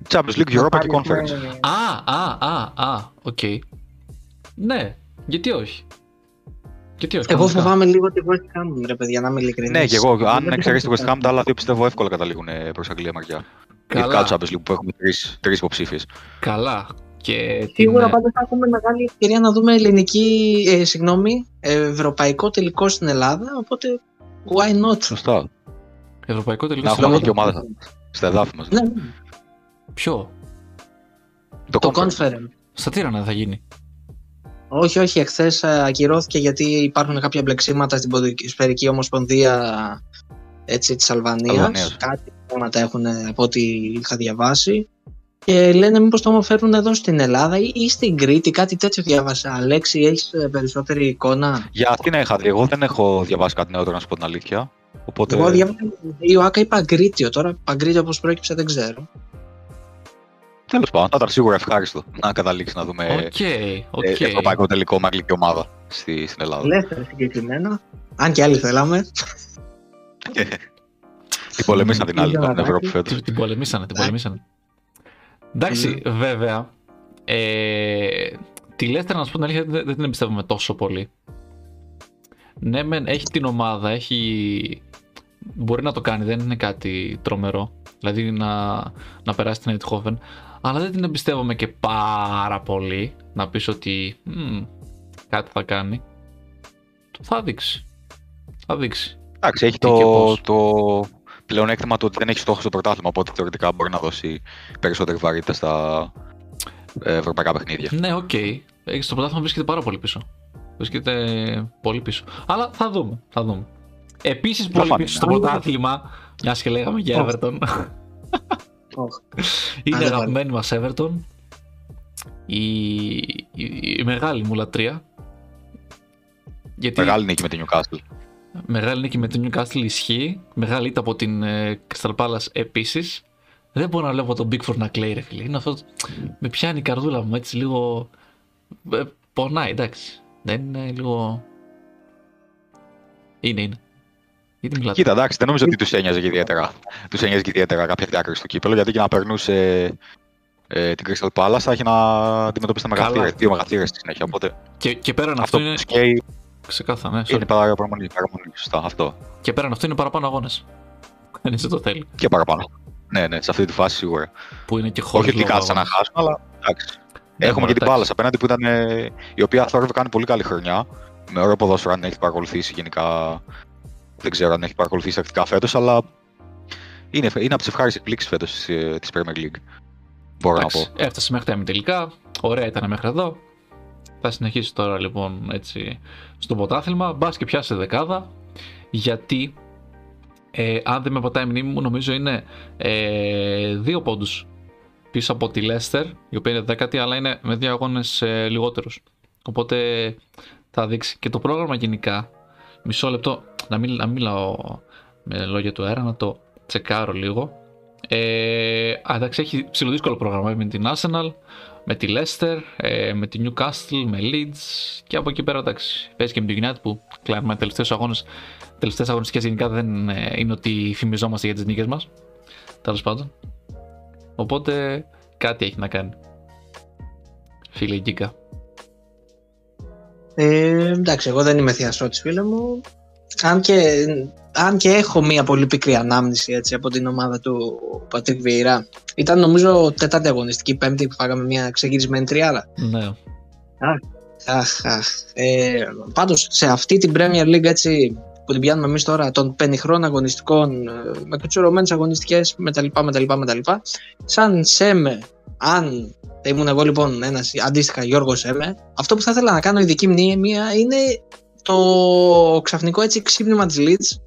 Champions League, Europa και Να Conference. πάρεις, ε, Α, α, α, α, οκ. Ναι, γιατί όχι; Γιατί όχι. Εγώ κανονικά. φοβάμαι λίγο τη West Ham, ρε παιδιά, να είμαι ειλικρινής. Ναι, και εγώ, αν εξαιρέσει το West Ham, τα άλλα δύο πιστεύω εύκολα καταλήγουν προς Αγγλία μεριά. Ειδικά Καλά, το Champions League που έχουμε τρεις, τρεις υποψήφιες. καλά. Και την, Σίγουρα ε, πάντως θα έχουμε μεγάλη ευκαιρία να δούμε ελληνική, ε, συγγνώμη, ευρωπαϊκό τελικό στην Ελλάδα, οπότε why not; Σωστά. ευρωπαϊκό τελικό Να στην έχουμε Ελλάδα. και ομάδα στα εδάφη μας. Ναι, ναι. Ποιο, Το, το Conference. conference. στα Τύρανα θα γίνει. Όχι, όχι, εχθές ακυρώθηκε γιατί υπάρχουν κάποια μπλεξίματα στην Ποδοσφαιρική Ομοσπονδία έτσι, της Αλβανίας. Αλβανίας. Κάτι θέματα έχουν από ό,τι είχα διαβάσει. Και λένε μήπως το φέρουν εδώ στην Ελλάδα ή, ή στην Κρήτη, κάτι τέτοιο διάβασα. Αλέξη, έχεις ε, περισσότερη εικόνα; Για Αθήνα είχα δει. Εγώ δεν έχω διαβάσει κάτι νεότερο να σου πω την αλήθεια. Οπότε. Εγώ διάβασα η ΟΑΚΑ ή Παγκρίτιο. Τώρα Παγκρίτιο πώς πρόκειψε δεν ξέρω. Τέλος πάντων, θα ήταν σίγουρα ευχάριστο να καταλήξεις να δούμε Οκ, ε, οκ. ευρωπαϊκό τελικό με αγγλική ομάδα στη, στην Ελλάδα. Ελεύθερα συγκεκριμένα. Αν και άλλοι θέλαμε. Την πολεμήσαν την άλλη Είδα την να Ευρώπη δει. φέτος. Την, την πολεμήσανε, την πολεμήσανε. Εντάξει, βέβαια. Ε, τη Leicester, να σου πω την αλήθεια, δεν, δεν την εμπιστεύομαι τόσο πολύ. Ναι, μεν, έχει την ομάδα, έχει... Μπορεί να το κάνει, δεν είναι κάτι τρομερό. Δηλαδή να, να περάσει την Eindhoven. Αλλά δεν την εμπιστεύομαι και πάρα πολύ να πεις ότι μ, κάτι θα κάνει. Θα δείξει. Θα δείξει. Εντάξει, έχει Τι και το, πώς. το πλεονέκτημα του ότι δεν έχει στόχο στο πρωτάθλημα, οπότε θεωρητικά μπορεί να δώσει περισσότερη βαρύτητα στα ε, ευρωπαϊκά παιχνίδια. Ναι, OK. Okay. Στο πρωτάθλημα βρίσκεται πάρα πολύ πίσω. Βρίσκεται πολύ πίσω. Αλλά θα δούμε. Θα δούμε. Επίσης πολύ φανεί. πίσω στο πρωτάθλημα, μιας και λέγαμε για Οχ. Everton. Οχ. Είναι Α, δεν αγαπημένη μας Everton. Η, η, η μεγάλη μου λατρεία. Γιατί Μεγάλη νίκη με την Newcastle. μεγάλη νίκη με την Newcastle ισχύει. Μεγάλη ήττα από την ε, Crystal Palace επίσης. Δεν μπορώ να βλέπω τον Bigford να κλαίει, ρε φίλε. Είναι αυτό. Με πιάνει η καρδούλα μου έτσι λίγο. ε, πονάει, εντάξει. Δεν είναι λίγο. Είναι, είναι. Γιατί μιλάτε; Κοίτα, εντάξει, δεν νομίζω ότι τους ένοιαζε και ιδιαίτερα, τους ένοιαζε και ιδιαίτερα κάποια διάκριση στο κύπελο, γιατί και να περνούσε ε, την Crystal Palace θα είχε να αντιμετωπίσει τα Καλά. μεγαθύρια, δύο μεγαθύρια στη συνέχεια. Οπότε Και, και πέραν αυτό αυτό που είναι. τους καίει Ξεκάθαρα, ναι. sorry. είναι παρα- παραμονή. παραμονή. Σωστά, αυτό. Και πέραν αυτό είναι παραπάνω αγώνες. Δεν έτσι το θέλει. Και παραπάνω. Ναι, ναι, σε αυτή τη φάση σίγουρα. Που είναι και χωρίς Όχι ότι κάθισαν να χάσουν, αλλά εντάξει. Έχουμε και την εντάξει. Palace απέναντι που ήταν. ε, η οποία Θόρυβε κάνει πολύ καλή χρονιά. Με ωραίο ποδόσφαιρο αν έχεις παρακολουθήσει γενικά. Δεν ξέρω αν έχει παρακολουθήσει ακτικά φέτος, αλλά είναι, είναι από τις ευχάριστες εκπλήξεις φέτος της Premier League. Μπορώ να πω. Εντάξει, έφτασε μέχρι τα ημιτελικά. Ωραία ήταν μέχρι εδώ. Θα συνεχίσει τώρα λοιπόν έτσι στο πρωτάθλημα. Μπας και πιάσει δεκάδα. Γιατί ε, αν δεν με πατάει η μνήμη μου, νομίζω είναι ε, δύο πόντους πίσω από τη Leicester, η οποία είναι δέκατη, αλλά είναι με δύο αγώνες ε, λιγότερους. Οπότε θα δείξει. Και το πρόγραμμα γενικά, μισό λεπτό, να μην, να μην μιλάω με λόγια του αέρα, να το τσεκάρω λίγο. Ε, α, εντάξει, έχει ψηλοδύσκολο πρόγραμμα με την Arsenal, με τη Leicester, ε, με τη Newcastle, με Leeds και από εκεί πέρα εντάξει. Παίζει και με την United που κλάρουμε τελευταίου αγώνε. Τελευταίες αγωνιστικέ γενικά δεν ε, είναι ότι φημιζόμαστε για τις νίκες μας. Τέλος πάντων. Οπότε κάτι έχει να κάνει. Φίλε Γκίκα. Ε, εντάξει, εγώ δεν είμαι θειασότης φίλε μου. Αν και, αν και έχω μία πολύ πικρή ανάμνηση έτσι, από την ομάδα του Πατρίκ Βιερά. Ήταν νομίζω τέταρτη αγωνιστική, πέμπτη που φάγαμε μια ξεκινισμένη τριάρα. Ναι. Αχ, αχ. Ε, πάντως σε αυτή την Premier League έτσι, που την πιάνουμε εμείς τώρα των πενιχρών αγωνιστικών ε, με κουτσουρωμένες αγωνιστικές με τα λοιπά, με τα λοιπά, με τα λοιπά σαν Σέμε, αν θα ήμουν εγώ λοιπόν ένας αντίστοιχα Γιώργος Σέμε αυτό που θα ήθελα να κάνω ειδική μνήμα είναι το ξαφνικό έτσι ξύπνημα της Leeds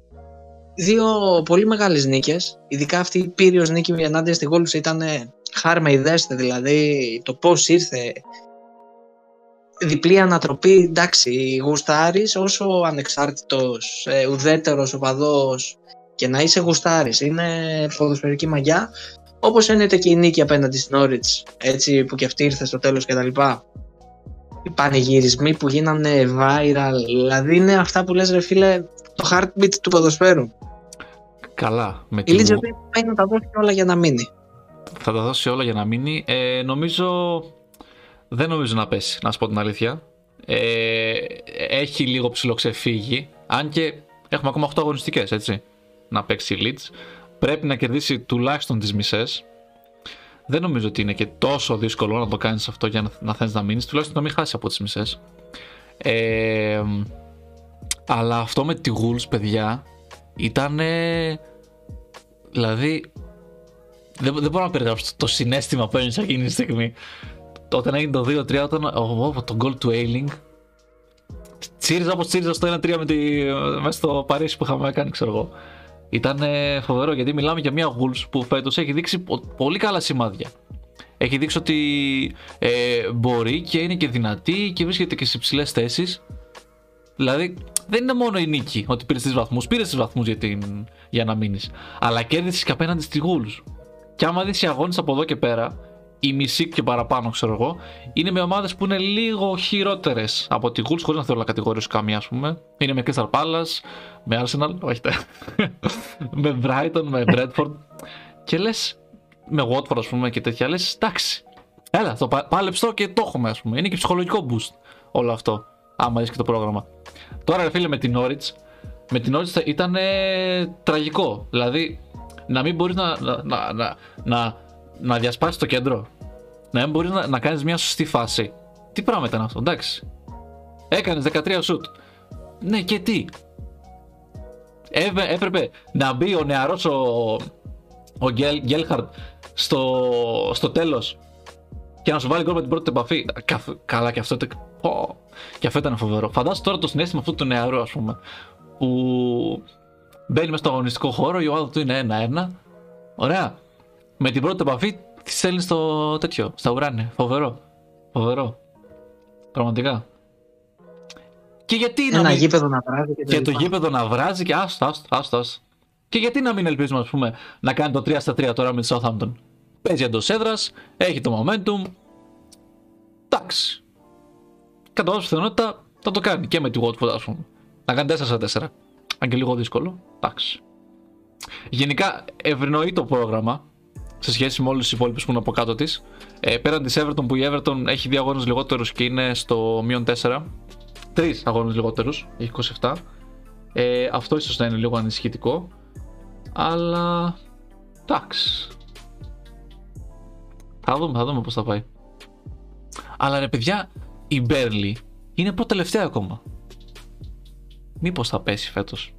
δύο πολύ μεγάλες νίκες. Ειδικά αυτή η πύριος νίκη ενάντια στη Γόλουσα ήταν χάρμα ιδέστε δηλαδή το πώς ήρθε. Διπλή ανατροπή, εντάξει, γουστάρεις όσο ανεξάρτητος, ε, ουδέτερος οπαδός και να είσαι γουστάρεις, είναι ποδοσφαιρική μαγιά. Όπως ένιωται και η νίκη απέναντι στην Όριτς, έτσι που και αυτή ήρθε στο τέλος και τα λοιπά. Οι πανηγυρισμοί που γίνανε viral, δηλαδή είναι αυτά που λες ρε φίλε, το heartbeat του ποδοσφαίρου. Καλά. Με Η τη Leeds Μου- βέβαια πάει να τα δώσει όλα για να μείνει. θα τα δώσει όλα για να μείνει. Ε, νομίζω. Δεν νομίζω να πέσει, να σου πω την αλήθεια. Ε, έχει λίγο ψηλοξεφύγει. Αν και έχουμε ακόμα 8 αγωνιστικές, έτσι. Να παίξει η Leeds. Πρέπει να κερδίσει τουλάχιστον τις μισές. Δεν νομίζω ότι είναι και τόσο δύσκολο να το κάνεις αυτό για να, να θέλει να μείνεις. Τουλάχιστον να μην χάσεις από τις μισές. Ε, αλλά αυτό με τη Wolves, παιδιά, ήταν. Δηλαδή, δεν, δεν μπορώ να περιγράψω το, το συνέστημα που ένιωσα εκείνη τη στιγμή. Όταν έγινε το 2-3, όταν ο, ο, το goal του Ailing. Τσίριζα όπως τσίριζα στο 1-3 με τη, μέσα στο Παρίσι που είχαμε κάνει, ξέρω εγώ. Ήταν φοβερό γιατί μιλάμε για μια Wolves που φέτος έχει δείξει πο- πολύ καλά σημάδια. Έχει δείξει ότι ε, μπορεί και είναι και δυνατή και βρίσκεται και σε ψηλέ θέσεις. Δηλαδή, δεν είναι μόνο η νίκη ότι πήρες τρει βαθμούς. Πήρες τρει βαθμούς για, την- για να μείνεις. Αλλά κέρδισες και απέναντι στη Wolves. Και άμα δεις οι αγώνες από εδώ και πέρα, η μισή και παραπάνω, ξέρω εγώ, είναι με ομάδες που είναι λίγο χειρότερες από τη Wolves, χωρίς να θέλω να κατηγορήσω καμία, ας πούμε. Είναι με Crystal Palace, με Arsenal, όχι τε. με Brighton, με Bradford. και λες, με Watford, ας πούμε, και τέτοια, λες, εντάξει. Έλα, το πα- πάλεψε το και το έχουμε, ας πούμε. Είναι και ψυχολογικό boost όλο αυτό. Άμα δει και το πρόγραμμα. Τώρα, ρε φίλε, με την Norwich, με την Norwich ήταν τραγικό. Δηλαδή, να μην μπορείς να, να, να, να, να, να διασπάσεις το κέντρο. Να μην μπορείς να, να κάνεις μια σωστή φάση. Τι πράγμα ήταν αυτό, εντάξει. Έκανες 13 σουτ. Ναι, και τι. Έβε- έπρεπε να μπει ο νεαρός ο, ο Γκέλ, Γκέλχαρτ στο, στο τέλος και να σου βάλει γκολ με την πρώτη επαφή. Καθ- Καλά, και αυτό, ήταν- πω. και αυτό ήταν φοβερό. Φαντάσου τώρα το συνέστημα αυτού του νεαρού, ας πούμε, που μπαίνει μέσα στο αγωνιστικό χώρο, η ομάδα του είναι ένα-ένα. Ωραία. Με την πρώτη επαφή τη στέλνει στο τέτοιο, στα ουράνια. Φοβερό. Φοβερό. Πραγματικά. Και γιατί να Ένα μην... γήπεδο να βράζει και, Και το λοιπά. γήπεδο να βράζει και άστο, άστο, άστο, άστο. Και γιατί να μην ελπίζουμε, ας πούμε, να κάνει το 3 στα 3 τώρα με τη Southampton. Παίζει εντός έδρας, έχει το momentum. Εντάξει. Κατά πάσα πιθανότητα θα το κάνει και με τη Watford, ας πούμε. Να κάνει 4 στα 4. Αν και λίγο δύσκολο. Εντάξει. Γενικά ευνοεί το πρόγραμμα σε σχέση με όλου του υπόλοιπου που είναι από κάτω της. Ε, πέραν της Everton που η Everton έχει δύο αγώνες λιγότερους και είναι στο μείον 4. Τρεις αγώνες λιγότερους, έχει 27. Ε, αυτό ίσως να είναι λίγο ανησυχητικό. Αλλά. Εντάξει. Θα δούμε, θα δούμε πώς θα πάει. Αλλά ρε παιδιά, η Μπέρλι είναι πρώτη-τελευταία ακόμα. Μήπως θα πέσει φέτος.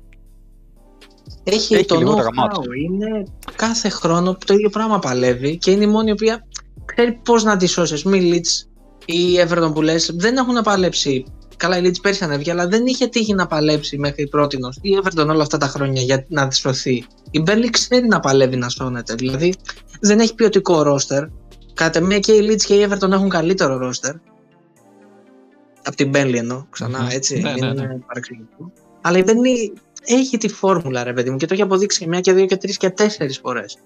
Έχει, Έχει το λιγότερα know-how. μάτς. Είναι κάθε χρόνο που το ίδιο πράγμα παλεύει και είναι η μόνη η οποία ξέρει πώς να τη σώσει. Μη Leeds ή Everton που λες δεν έχουν παλέψει. Καλά, η Leeds πέρσι ανέβηκε, αλλά δεν είχε τύχει να παλέψει μέχρι πρώτη. Η Everton όλα αυτά τα χρόνια για να της σωθεί. Η Burnley ξέρει να παλεύει να σώνεται. Δηλαδή δεν έχει ποιοτικό ρόστερ. Κατά μία και η Leeds και η Everton έχουν καλύτερο ρόστερ. Από την Burnley εννοώ, ξανά Μμμ. έτσι. Ναι, ναι, είναι ναι. παρεξηγητικό. Αλλά η Burnley έχει τη φόρμουλα, ρε παιδί μου, και το έχει αποδείξει και μια και δύο και τρεις και τέσσερις φορές.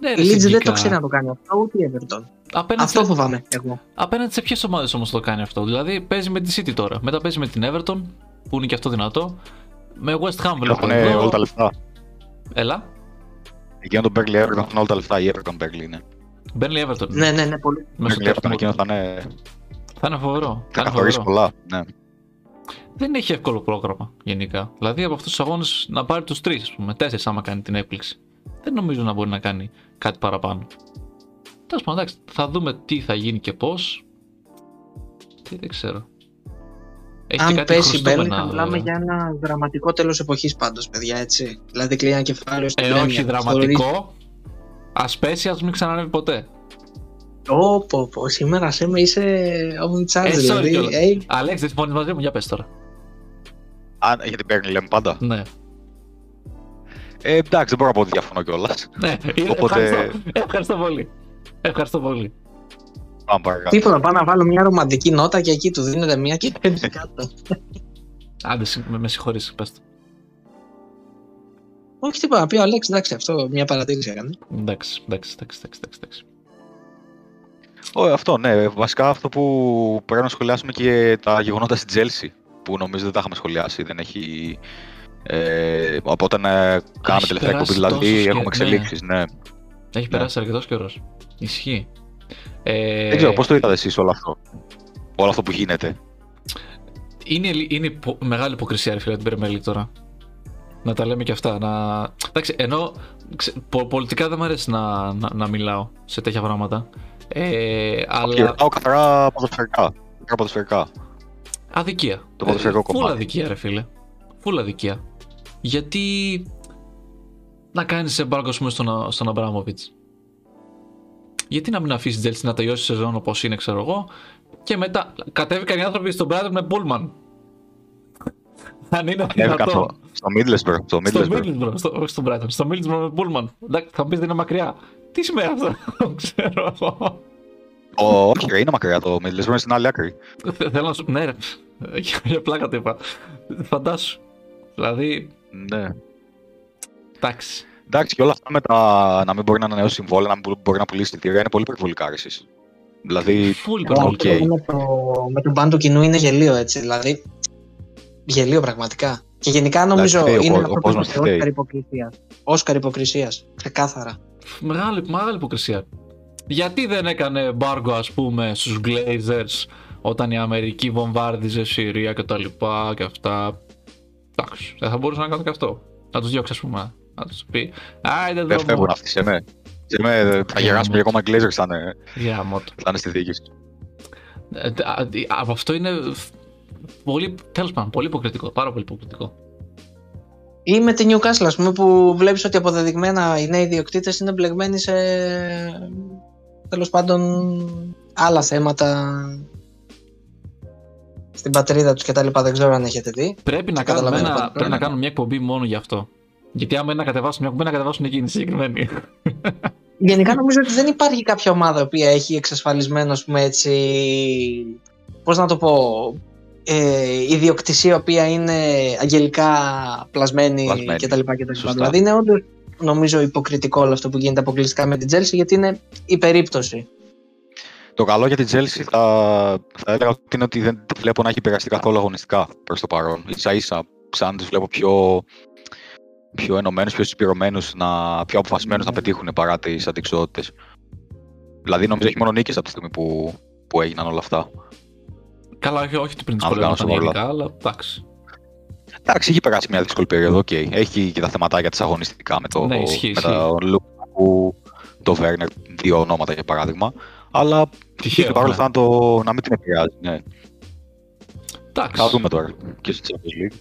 Ναι, Η ρε, Leeds δεν συγκικά. το ξέρει να το κάνει αυτό, ούτε η Everton. Απέναντι, Αυτό σε, φοβάμαι εγώ. απέναντι σε ποιες ομάδες όμως το κάνει αυτό; Δηλαδή παίζει με τη City τώρα. Μετά παίζει με την Everton, που είναι και αυτό δυνατό. Με West Ham βλέπω Έχουν εδώ. όλα τα λεφτά. Έλα. Εκείνο τον Berkeley Everton έχουν όλα τα λεφτά. Η Everton Berkeley είναι. Burnley Everton. Ναι, ναι, ναι, πολύ. Μέσα στο Berkeley Everton τέλος. εκείνο θα είναι. Θα είναι φοβερό. Θα Θα είναι καθορίσει φοβερό. πολλά. Ναι. Δεν έχει εύκολο πρόγραμμα γενικά. Δηλαδή από αυτούς τους αγώνες να πάρει τους τρεις, ας πούμε, τέσσερις άμα κάνει την έκπληξη. Δεν νομίζω να μπορεί να κάνει κάτι παραπάνω. Τέλος πάντων, εντάξει, θα δούμε τι θα γίνει και πώς. Τι δεν ξέρω. Έχει Αν και κάτι πέσει η Burnley, χρωστούμενα, θα μιλάμε βέβαια. για ένα δραματικό τέλος εποχής πάντως, παιδιά, έτσι. Δηλαδή κλείνει ένα κεφάλαιο στην Ε, Premier. όχι δραματικό. Α πέσει, ας μην ξανανεύει ποτέ. Ω, πω, πω, σήμερα σε με είσαι off the charge, Ε, sorry δηλαδή. κιόλας. Ε, Αλέξη, δεν συμφωνεί μαζί μου, για πες τώρα. Αν για την Berkeley λέμε πάντα. Ναι. Ε, εντάξει, δεν μπορώ να πω ότι διαφωνώ κιόλας. ναι. Οπότε- Ευχαριστώ. Ευχαριστώ πολύ. Ευχαριστώ πολύ. Πάμε παρακάτω. Τίποτα, πάω να βάλω μια ρομαντική νότα και εκεί του δίνετε μια και παίρνει κάτω. Άντε, συ- με, με συγχωρείς, πες το. όχι τίποτα, να πει ο Αλέξη, εντάξει, αυτό μια παρατήρηση έκανε. Εντάξει, εντάξει, εντάξει, εντάξει, εντάξει, εντάξει. Ω, αυτό, ναι. Βασικά αυτό που πρέπει να σχολιάσουμε και τα γεγονότα στην Chelsea. Που νομίζω δεν τα είχαμε σχολιάσει. Δεν έχει. Ε, από όταν ε, κάναμε τελευταία περάσει εκπομπή, δηλαδή τόσος έχουμε και- εξελίξεις. Ναι. Έχει περάσει αρκετός καιρός. Ισχύει. Ε, Δεν ξέρω πώς το είδατε εσείς όλο αυτό. Όλο αυτό που γίνεται; Είναι, είναι υπο- μεγάλη υποκρισία, ρε φίλε, την Premier League τώρα. Να τα λέμε και αυτά. Να... Εντάξει, ενώ ξε- πο- πολιτικά δεν μου αρέσει να, να, να μιλάω σε τέτοια πράγματα. Ε, αλλά Και ρωτάω καθαρά ποδοσφαιρικά. Καθαρά ποδοσφαιρικά. αδικία. Το ποδοσφαιρικό Ε, Φουλ κομμάτι. αδικία, ρε φίλε. Φουλ αδικία. Γιατί να κάνεις εμπάργκο, ας πούμε, στον, στον Αμπράμοβιτς; Γιατί να μην αφήσεις την Chelsea να τελειώσει η σεζόν όπως είναι, ξέρω εγώ, και μετά κατέβηκαν οι άνθρωποι στον Brighton με Pullman. Αν είναι Ανέβηκαν στο, δυνατόν. Στο Middlesbrough. Στο Στο Middlesbrough. Middlesbrough, στο, όχι στο Brighton, στο Middlesbrough με Pullman. Εντάξει, θα μου πεις δεν είναι μακριά. Τι σημαίνει αυτό, ξέρω εγώ. Ο, όχι, ρε, είναι μακριά το Middlesbrough, είναι στην άλλη άκρη. Θε- Θέλω να σου. Ναι, ρε. Για- Για πλάκα το είπα. Φαντάσου. Δηλαδή, Ναι. εντάξει. Εντάξει, και όλα αυτά με τα να μην μπορεί να ανανεώσει συμβόλαια, να μην μπορεί να πουλήσει εισιτήρια είναι πολύ υπερβολικά ρε, εσείς. Δηλαδή, Φουλ Οκ. υπερβολικό. Με, το, με τον ban του κοινού είναι γελοίο έτσι. Δηλαδή, γελοίο πραγματικά. Και γενικά νομίζω φταίει ο είναι κο- ένα ο κόσμος πρόβλημα φταίει. Όσκαρ υποκρισίας. Όσκαρ υποκρισίας. Ξεκάθαρα. Μεγάλη, μεγάλη υποκρισία. Γιατί δεν έκανε μπάργκο, ας πούμε, στους Glazers όταν η Αμερική βομβάρδιζε Συρία και τα λοιπά και αυτά. Εντάξει, δεν θα μπορούσα να κάνω και αυτό. Να τους διώξει, ας πούμε. Να τους πει. Άιντε Δεν εδώ. φεύγουν αυτοί σε με. Σε με θα γεράσουμε και ακόμα οι Glazers θα είναι, Για μότο. θα είναι στη δίκη σου. Ε, α, α, Από αυτό είναι πολύ, τέλος πάντων, πολύ υποκριτικό, πάρα πολύ υποκριτικό. Ή με τη Newcastle, ας πούμε, που βλέπεις ότι αποδεδειγμένα οι νέοι ιδιοκτήτες είναι μπλεγμένοι σε τέλος πάντων άλλα θέματα στην πατρίδα τους και τα λοιπά. Δεν ξέρω αν έχετε δει. Πρέπει να, Και κάνουμε, καταλαβαίνω ένα, πότε πρέπει να πρέπει. κάνουμε μια εκπομπή μόνο γι' αυτό. Γιατί άμα είναι να κατεβάσουν μια εκπομπή, να κατεβάσουν εκείνη τη συγκεκριμένη. Γενικά νομίζω ότι δεν υπάρχει κάποια ομάδα η οποία έχει εξασφαλισμένο, ας πούμε έτσι, πώς να το πω, ε, ιδιοκτησία η οποία είναι αγγελικά πλασμένη Πλασμένη. κτλ. κτλ. Σωστά. Δηλαδή είναι όντως νομίζω υποκριτικό όλο αυτό που γίνεται αποκλειστικά με την Chelsea γιατί είναι η περίπτωση. Το καλό για την Chelsea θα, θα έλεγα ότι είναι ότι δεν τη βλέπω να έχει επηρεαστεί καθόλου αγωνιστικά προς το παρόν. Ίσα ίσα, σαν τους βλέπω πιο, πιο ενωμένους, πιο συσπηρωμένους, να, πιο αποφασισμένους να πετύχουν παρά τις αντικσότητες. Δηλαδή νομίζω έχει μόνο νίκες από τη στιγμή που, που έγιναν όλα αυτά. Καλά, όχι, όχι ότι πριν τις Αν δεν κάνω προβλήματα σοβαρά. γενικά, αλλά εντάξει. Εντάξει, έχει περάσει μια δύσκολη περίοδο, οκ. Έχει και τα θεματάκια της αγωνιστικά με, το, Ναι, ισχύει, με ισχύει. τον Λουκού, το Βέρνερ, δύο ονόματα για παράδειγμα. Αλλά Τυχαίο, και παρόλα ναι. αυτά να, το, να μην την επηρεάζει. Ναι. Εντάξει. Θα δούμε τώρα και στο Champions League.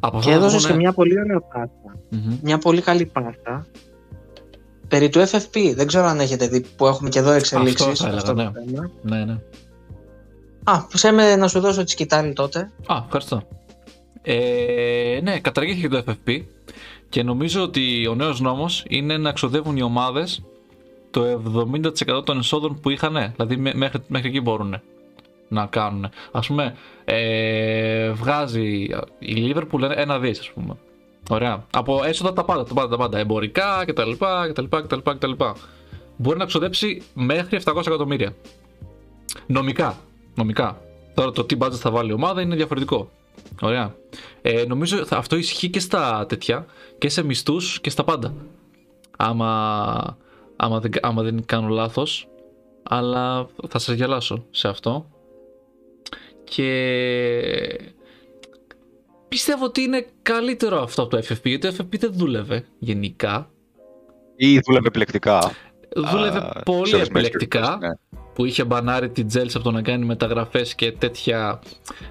Από Και αυτά θα έδωσε βγουνε- και μια πολύ ωραία πάσα, Μμμ. μια πολύ καλή πάσα περί του FFP. Δεν ξέρω αν έχετε δει που έχουμε και εδώ εξελίξεις. Αυτό θα έλεγα, αυτό το ναι. θέμα. Ναι, ναι. Α, που σε με να σου δώσω τη σκητάλη τότε. Α, ευχαριστώ. Ε, ναι, καταργήθηκε το FFP και νομίζω ότι ο νέος νόμος είναι να ξοδεύουν οι ομάδες το 70% των εσόδων που είχαν, ναι. δηλαδή μέ- μέχρι, μέχρι εκεί μπορούν να κάνουν. Ας πούμε, ε, βγάζει η Liverpool ένα δις, ας πούμε. Ωραία. Από έσοδα τα πάντα, τα πάντα, τα πάντα. Εμπορικά κτλ. κτλ, κτλ, κτλ. Μπορεί να ξοδέψει μέχρι 700 εκατομμύρια. Νομικά. Νομικά. Τώρα το τι budget θα βάλει η ομάδα είναι διαφορετικό. Ωραία. Ε, νομίζω θα, αυτό ισχύει και στα τέτοια και σε μισθούς και στα πάντα. Άμα, άμα, δεν, άμα δεν κάνω λάθος. Αλλά θα σας γελάσω σε αυτό. Και πιστεύω ότι είναι καλύτερο αυτό από το FFP γιατί το FFP δεν δούλευε γενικά. Ή δούλευε επιλεκτικά. Δούλευε Α, πολύ σε ορισμένες επιλεκτικά περιπτώσεις, ναι. Που είχε μπανάρει την Chelsea από το να κάνει μεταγραφές και τέτοια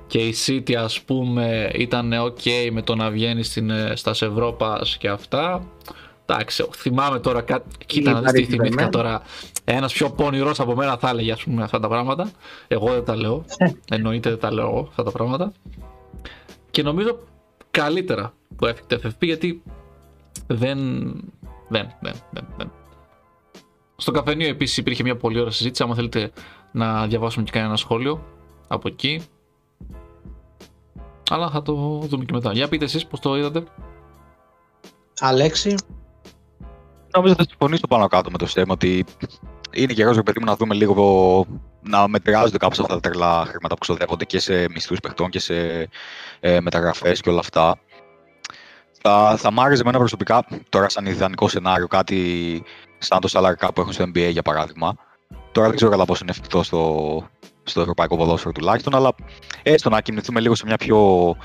και η City ας πούμε ήταν ok με το να βγαίνει στην, ε, στα Ευρώπας και αυτά. Εντάξει θυμάμαι τώρα κάτι κοίτα να δεις τι Παρίσι θυμήθηκα Ζερμέν. τώρα. Ένας πιο πονηρός από μένα θα έλεγε ας πούμε αυτά τα πράγματα. Εγώ δεν τα λέω. Εννοείται δεν τα λέω εγώ αυτά τα πράγματα. Και νομίζω καλύτερα που έφυγε το FFP γιατί δεν δεν, δεν, δεν, δεν. Στο καφενείο επίσης υπήρχε μια πολύ ωραία συζήτηση. Άμα θέλετε να διαβάσουμε και κανένα σχόλιο από εκεί. Αλλά θα το δούμε και μετά. Για πείτε εσείς πώς το είδατε. Αλέξη, Νομίζω θα συμφωνήσω πάνω κάτω με το θέμα ότι είναι καιρό ρε παιδί μου να δούμε λίγο να μετριάζονται κάπως αυτά τα τρελά χρήματα που ξοδεύονται και σε μισθούς παιχτών και σε ε, μεταγραφές και όλα αυτά. Θα, θα μ' άρεσε εμένα προσωπικά τώρα σαν ιδανικό σενάριο κάτι σαν το salary cap που έχουν στο NBA για παράδειγμα. Τώρα δεν ξέρω κατά πόσο είναι εφικτό στο, στο ευρωπαϊκό ποδόσφαιρο τουλάχιστον, αλλά έστω να κινηθούμε λίγο σε μια πιο.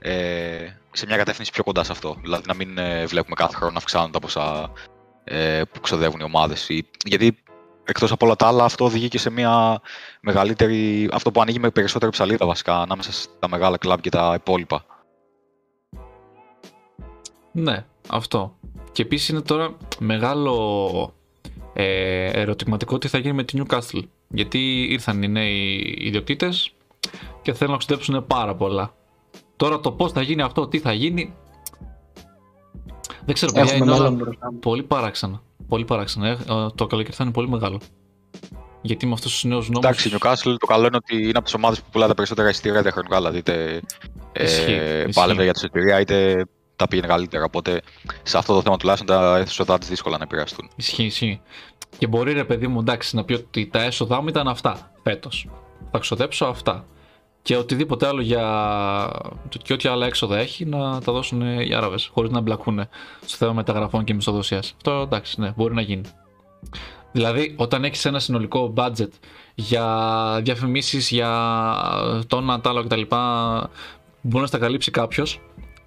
Ε, σε μια κατεύθυνση πιο κοντά σε αυτό. Δηλαδή να μην ε, βλέπουμε κάθε χρόνο να αυξάνουν τα ποσά ε, που ξοδεύουν οι ομάδες. Γιατί εκτός από όλα τα άλλα, αυτό οδηγεί και σε μια μεγαλύτερη. αυτό που ανοίγει με περισσότερη ψαλίδα βασικά ανάμεσα στα μεγάλα κλαμπ και τα υπόλοιπα. Ναι, αυτό. Και επίσης είναι τώρα μεγάλο ε, ερωτηματικό τι θα γίνει με τη Newcastle. Γιατί ήρθαν οι νέοι ιδιοκτήτες και θέλουν να ξοδέψουν πάρα πολλά. Τώρα το πώς θα γίνει αυτό, τι θα γίνει. Δεν ξέρω, παιδιά, έχουμε είναι όλα μέλλον μπροστά. πολύ παράξενα. Πολύ παράξενα. Ε, ε, το καλοκαίρι θα είναι πολύ μεγάλο. Γιατί με αυτούς τους νέους νόμου. Εντάξει, η Newcastle το καλό είναι ότι είναι από τις ομάδες που πουλάει τα περισσότερα εισιτήρια διαχρονικά. Δηλαδή είτε Ισχύει, ε, ισχύει. πάλευε για τη εισιτήρια είτε τα πήγαινε καλύτερα. Οπότε σε αυτό το θέμα τουλάχιστον τα έσοδα της δύσκολα να επηρεαστούν. Ισχύει, ισχύει. Και μπορεί ρε παιδί μου εντάξει να πει ότι τα έσοδά μου ήταν αυτά φέτος. Θα ξοδέψω αυτά. Και οτιδήποτε άλλο για. και ό,τι άλλα έξοδα έχει να τα δώσουν οι Άραβες. Χωρίς να μπλακούν στο θέμα μεταγραφών και μισθοδοσίας. Αυτό εντάξει, ναι, μπορεί να γίνει. Δηλαδή, όταν έχεις ένα συνολικό budget για διαφημίσεις, για το ένα, το άλλο κτλ. που μπορεί να στα καλύψει κάποιος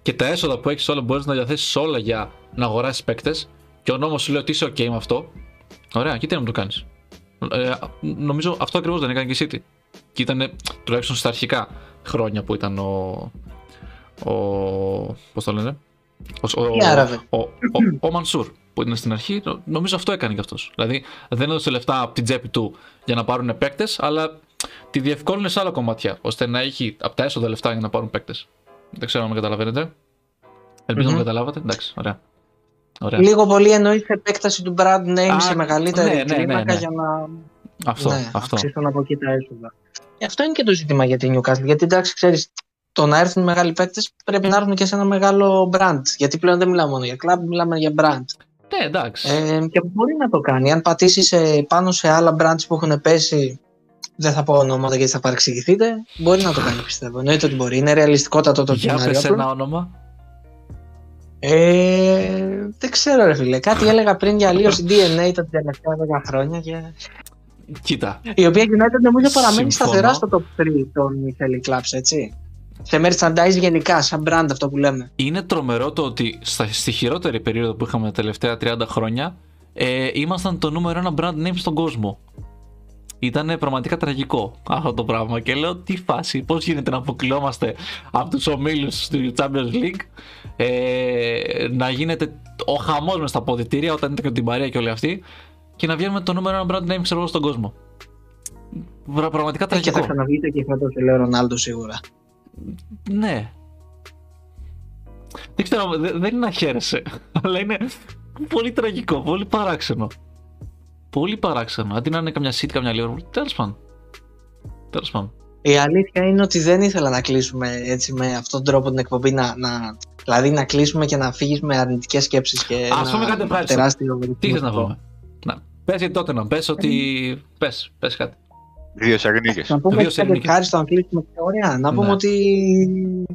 και τα έσοδα που έχεις όλα μπορείς να διαθέσεις όλα για να αγοράσεις παίκτες και ο νόμος σου λέει ότι είσαι OK με αυτό, ωραία, και τι να μου το κάνεις. Ε, νομίζω αυτό ακριβώς δεν έκανε και η City. Και ήταν τουλάχιστον στα αρχικά χρόνια που ήταν ο. ο πώς το λένε, ο, ο, Οι Άραβοι. ο, ο, ο Μανσούρ που ήταν στην αρχή, νο- νομίζω αυτό έκανε κι αυτός. Δηλαδή δεν έδωσε λεφτά από την τσέπη του για να πάρουν παίκτες, αλλά τη διευκόλυνες σε άλλα κομμάτια, ώστε να έχει από τα έσοδα λεφτά για να πάρουν παίκτες. Δεν ξέρω αν με καταλαβαίνετε. Ελπίζω να Μμμ. με καταλάβατε. Εντάξει, ωραία. ωραία. Λίγο πολύ εννοεί επέκταση του brand name Α, σε μεγαλύτερη ναι, ναι, ναι, κλίμακα ναι. για να Αυτό. ναι, αυτό. αυξήσουν από εκεί τα έσοδα. Και αυτό είναι και το ζήτημα για την Newcastle. Γιατί εντάξει, ξέρεις, το να έρθουν μεγάλοι παίκτες πρέπει να έρθουν και σε ένα μεγάλο brand. Γιατί πλέον δεν μιλάμε μόνο για club, μιλάμε για brand. Ναι, εντάξει. Ε, και μπορεί να το κάνει. Αν πατήσεις πάνω σε άλλα brands που έχουν πέσει, δεν θα πω ονόματα γιατί θα παρεξηγηθείτε, μπορεί να το κάνει πιστεύω. Εννοείται ότι μπορεί. Είναι ρεαλιστικότατο το Για σενάριο. πες απλά. ένα όνομα. Ε, δεν ξέρω, ρε φίλε. Κάτι έλεγα πριν για αλλίωση DNA τα τελευταία 10 χρόνια. Και... Κοίτα. Η οποία United νομίζω παραμένει Συμφωνώ. σταθερά στο top 3 των Italy Clubs, έτσι. Σε merchandise γενικά, σαν brand αυτό που λέμε. Είναι τρομερό το ότι στα, στη χειρότερη περίοδο που είχαμε τα τελευταία 30 χρόνια ε, ήμασταν το νούμερο ένα brand name στον κόσμο. Ήταν πραγματικά τραγικό αυτό το πράγμα και λέω τι φάση, πώς γίνεται να αποκλειόμαστε από τους ομίλους του Champions League ε, να γίνεται ο χαμός μες στα ποδητήρια όταν ήταν και την παρέα και όλοι αυτοί και να βγαίνουμε το νούμερο ένα brand name ξέρω εγώ στον κόσμο. Πρα- Πραγματικά Ε, Και τραγικό. θα ξαναβγείτε και φέτο, λέει ο Ρονάλντο σίγουρα. Ναι. Δεν ξέρω, δε- δεν είναι να χαίρεσαι, αλλά είναι πολύ τραγικό, πολύ παράξενο. Πολύ παράξενο. Αντί να είναι καμιά City, καμιά Liverpool. Τέλος πάντων. Τέλος πάντων. Η αλήθεια είναι ότι δεν ήθελα να κλείσουμε έτσι με αυτόν τον τρόπο την εκπομπή. Να, να, δηλαδή να κλείσουμε και να φύγεις με αρνητικές σκέψεις και Ας πούμε ένα κάτι ευχάριστο. τεράστιο Τι θες να ρυθμό. πούμε; Να. Πες γιατί τότε να πες ότι. Πες, πες κάτι. Δύο σαρνίκε. Να πούμε Δύο κάτι σερνίκες. ευχάριστο να κλείσουμε πιο ωραία. Να πούμε Ναι. ότι.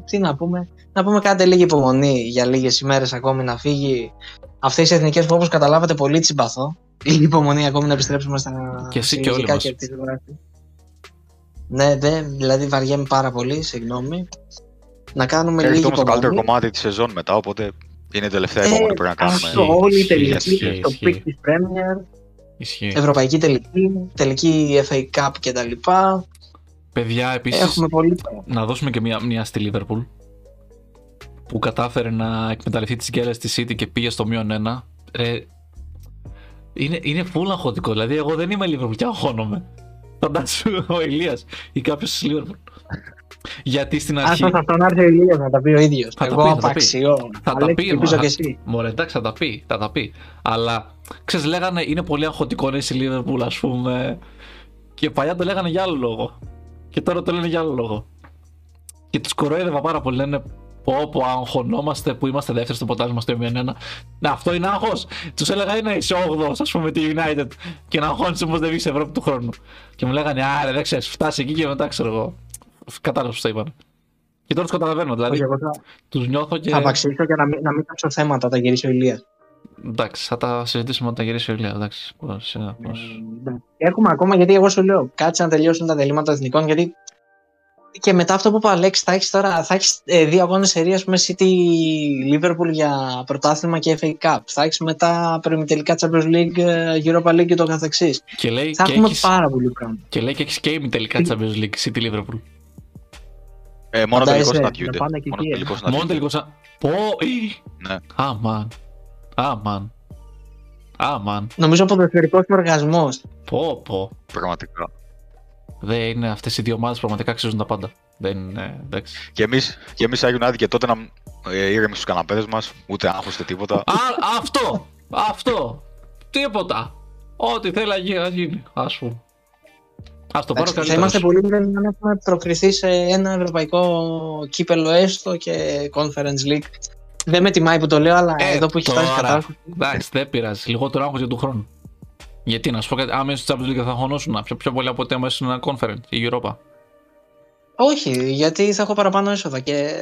Τι να πούμε. Να πούμε κάντε λίγη υπομονή για λίγες ημέρες ακόμη να φύγει. Αυτές οι εθνικές που όπω καταλάβατε πολύ τι συμπαθώ. Λίγη υπομονή ακόμη να επιστρέψουμε στα Και εσύ και όλοι συλλογικά μας. και τις γράφεις. Ναι, ναι, δηλαδή βαριέμαι πάρα πολύ, συγγνώμη. Να κάνουμε Έρχεται λίγη όμως το καλύτερο υπομονή. κομμάτι της σεζόν μετά, οπότε είναι η τελευταία Ε, υπομονή που πρέπει να κάνουμε. Αυτό, όλη η Ισχύει, τελική, ισχύει, το ισχύει. peak της Premier, Ισχύει. Ευρωπαϊκή τελική, τελική FA Cup κτλ. Παιδιά, επίσης. Έχουμε πολύ. Να δώσουμε και μια, μια στη Liverpool που κατάφερε να εκμεταλλευτεί τις γκέλες της City και πήγε στο μείον ένα. Ρε, είναι, είναι full αγχωτικό. Δηλαδή, εγώ δεν είμαι Liverpool και αγχώνομαι. Φαντάσου ο Ηλίας ή κάποιος της Liverpool. Γιατί στην αρχή. Άστα αυτό να έρθει ο Ηλίας να τα πει ο ίδιος. Θα τα Εγώ πει, θα τα πει. απαξιώ. Θα τα Αλέξη, πει, ελπίζω μα. και εσύ. Μωρέ, εντάξει, θα τα πει, θα τα πει. Αλλά ξέρεις, λέγανε είναι πολύ αγχωτικό να είσαι Liverpool, ας πούμε. Και παλιά το λέγανε για άλλο λόγο. Και τώρα το λένε για άλλο λόγο. Και τους κοροϊδεύα πάρα πολύ. Λένε πω, πω, αγχωνόμαστε που είμαστε δεύτεροι στο ποτάσμα στο 1 Να, αυτό είναι άγχος. Τους έλεγα είναι είσαι 8 ας πούμε, τη United. Και να αγχώνεσαι όμως δεν βγεις Ευρώπη του χρόνου. Και μου λέγανε, Άρε, δεν ξέρεις, φτάσει εκεί και μετά ξέρω εγώ. Κατάλαβες που το είπαν. Και τώρα τους καταλαβαίνω. Δηλαδή, Όχι, εγώ θα, τους νιώθω και. θα απαξίσω και να μην, να μην κάψω θέματα όταν γυρίσει ο Ηλίας. Εντάξει, θα τα συζητήσουμε όταν γυρίσει ο Ηλία. Εντάξει, πώς, ε, πώς. Έχουμε ακόμα, γιατί εγώ σου λέω, κάτσε να τελειώσουν τα τελήματα των εθνικών, γιατί και μετά αυτό που είπε ο Αλέξη, θα έχεις τώρα θα έχεις, ε, δύο αγώνες σερία με City Liverpool για πρωτάθλημα και FA Cup. Θα έχεις μετά προημιτελικά Champions League, ε, Europa League και το καθεξής. Και λέει Θα και έχουμε έχεις, πάρα πολύ πράγμα. και λέει και έχεις και ημι τελικά Champions League City Liverpool. Ε, μόνο Φαντάζεσαι, τελικός να συναντιούνται. πάνε και Μόνο εκεί, ε. τελικός Μόνο συναντιούνται. τελικός σαν. Πω, ή. Ναι. Αμαν. Αμαν. Αμαν. Νομίζω ποδοσφαιρικός οργασμό. Πω, πω. Πραγματικά. Δεν είναι αυτές οι δύο ομάδες πραγματικά αξίζουν τα πάντα. Δεν είναι. Εντάξει. Και εμείς, και εμείς σαν United και τότε να ε, ήρεμοι στους καναπέδε μας, ούτε άγχο ούτε τίποτα. Α, αυτό! Αυτό! Τίποτα! Ό,τι θέλει να γίνει, να γίνει. Α πούμε. Α το πάρω Θα καλύτερα. είμαστε πολύ λίγοι να έχουμε προκριθεί σε ένα ευρωπαϊκό κύπελο έστω και Conference League. Δεν με τιμάει που το λέω, αλλά Ε, εδώ που έχει φτάσει η τώρα. κατάσταση. Εντάξει, δεν πειράζει. Λιγότερο άγχος για του χρόνου. Γιατί να σου πω κάτι, άμα είσαι στο Champions League θα χωνώσουν πιο, πιο πολύ από ότι άμα είσαι ένα conference η Europa. Όχι, γιατί θα έχω παραπάνω έσοδα και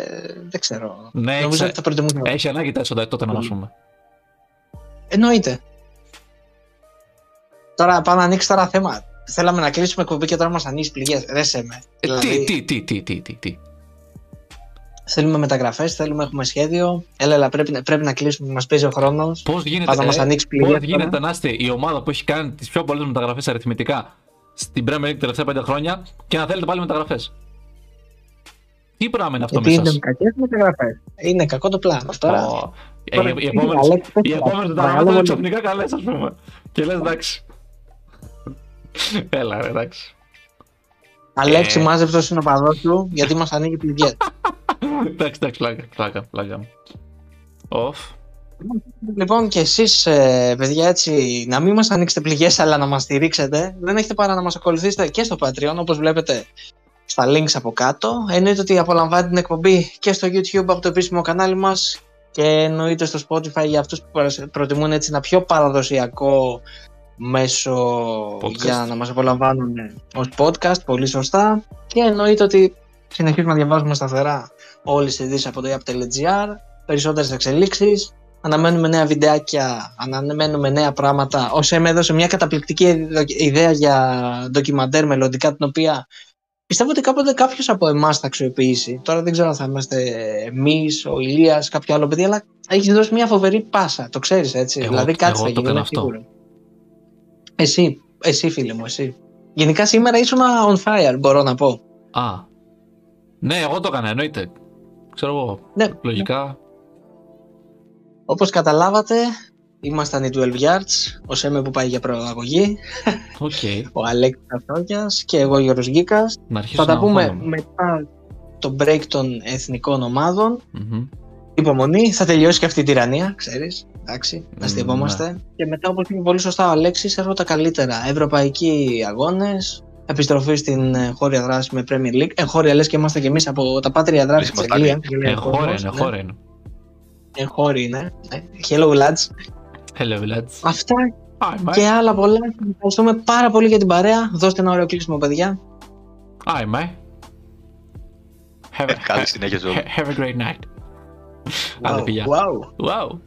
δεν ξέρω. Ναι, Νομίζω ξέ- ότι θα προτιμούσα. Έχει ανάγκη τα έσοδα τότε να Mm. πούμε. Εννοείται. Τώρα πάμε να ανοίξει τώρα θέμα. Θέλαμε να κλείσουμε εκπομπή και τώρα μας ανοίξει πληγές. Ρε σε με. Ε, Δηλαδή, τι, τι, τι, τι, τι, τι, τι. Θέλουμε μεταγραφές, θέλουμε, έχουμε σχέδιο. Έλα, έλα πρέπει, να- πρέπει να κλείσουμε, μας παίζει ο χρόνος. Πώς γίνεται, Πας να μας ε, ανοίξει πώς πληγές γίνεται τώρα. να είστε η ομάδα που έχει κάνει τις πιο πολλές μεταγραφές αριθμητικά στην Premier League τα τελευταία πέντε χρόνια και να θέλετε πάλι μεταγραφές; Τι πράγμα είναι αυτό Γιατί μέσα είναι κακές μεταγραφές. Είναι κακό το πλάνο. Τώρα. Ω, ε, τώρα- οι- Οι Αλέξη, επόμενε πες οι τα. επόμενες μεταγραφές Παρακαλώ είναι πολύ. ξαφνικά καλές, ας πούμε. Και λες εντάξει. Έλα, ρε, εντάξει. Αλέξη, Ε. μάζεψε το συνοπαδό σου, γιατί μας ανοίγει πληγέ. Εντάξει, εντάξει, πλάκα, πλάκα, πλάκα. Οφ. λοιπόν, και εσείς, παιδιά, έτσι, να μην μας ανοίξετε πληγές, αλλά να μας στηρίξετε, δεν έχετε παρά να μας ακολουθήσετε και στο Patreon, όπως βλέπετε στα links από κάτω. Εννοείται ότι απολαμβάνετε την εκπομπή και στο YouTube από το επίσημο κανάλι μας και εννοείται στο Spotify για αυτούς που παρασ- προτιμούν έτσι ένα πιο παραδοσιακό μέσο Podcast. για να μας απολαμβάνουν ως podcast, πολύ σωστά. Και εννοείται ότι συνεχίζουμε να διαβάζουμε σταθερά όλες τις ειδήσεις από το app.gr, περισσότερες εξελίξεις, αναμένουμε νέα βιντεάκια, αναμένουμε νέα πράγματα. Ο Σέμ έδωσε μια καταπληκτική δο- ιδέα για ντοκιμαντέρ μελλοντικά, την οποία πιστεύω ότι κάποτε κάποιος από εμάς θα αξιοποιήσει. Τώρα δεν ξέρω αν θα είμαστε εμείς, ο Ηλίας, κάποιο άλλο παιδί, αλλά έχεις δώσει μια φοβερή πάσα. Το ξέρεις έτσι. Εγώ- δηλαδή κάτι εγώ θα το γίνει. έκανα είναι αυτό. σίγουρο. Εσύ, εσύ φίλε μου, εσύ. Γενικά σήμερα ήσουν on fire, μπορώ να πω. Α. Ναι, εγώ το έκανα, εννοείται. Ξέρω εγώ. Ναι, Λογικά. όπως καταλάβατε, ήμασταν οι 12 Yards, ο Σέμε που πάει για προαγωγή, Οκ. ο Αλέξης Καστόγιας και εγώ Γιώργος Γκίκας. Να αρχίσω Θα τα να πούμε αγχώνομαι. μετά το break των εθνικών ομάδων. Μμμ. Υπομονή, θα τελειώσει και αυτή η τυραννία, ξέρεις. Εντάξει, να Μ, στυπόμαστε. Και μετά, όπως είπε πολύ σωστά ο Αλέξης, έρχονται τα καλύτερα. Ευρωπαϊκοί αγώνες, επιστροφή στην εγχώρια δράση με Premier League. Εγχώρια λες και είμαστε και εμείς από τα πάτρια δράση της Εμείς Αγγλίας. είμαστε λέει ο Εγχώρια κόσμος, είναι, ναι. εγχώρια είναι. Εγχώρια είναι. ναι. Hello lads. Hello, lads. Αυτά Hi, mate. και άλλα πολλά. Ευχαριστούμε πάρα πολύ για την παρέα. Δώστε ένα ωραίο κλείσιμο, παιδιά. Hi, mate. Have a, Καλή συνέχεια σε όλους. have a great night. Άντε, Wow, φιλιά. wow. Wow.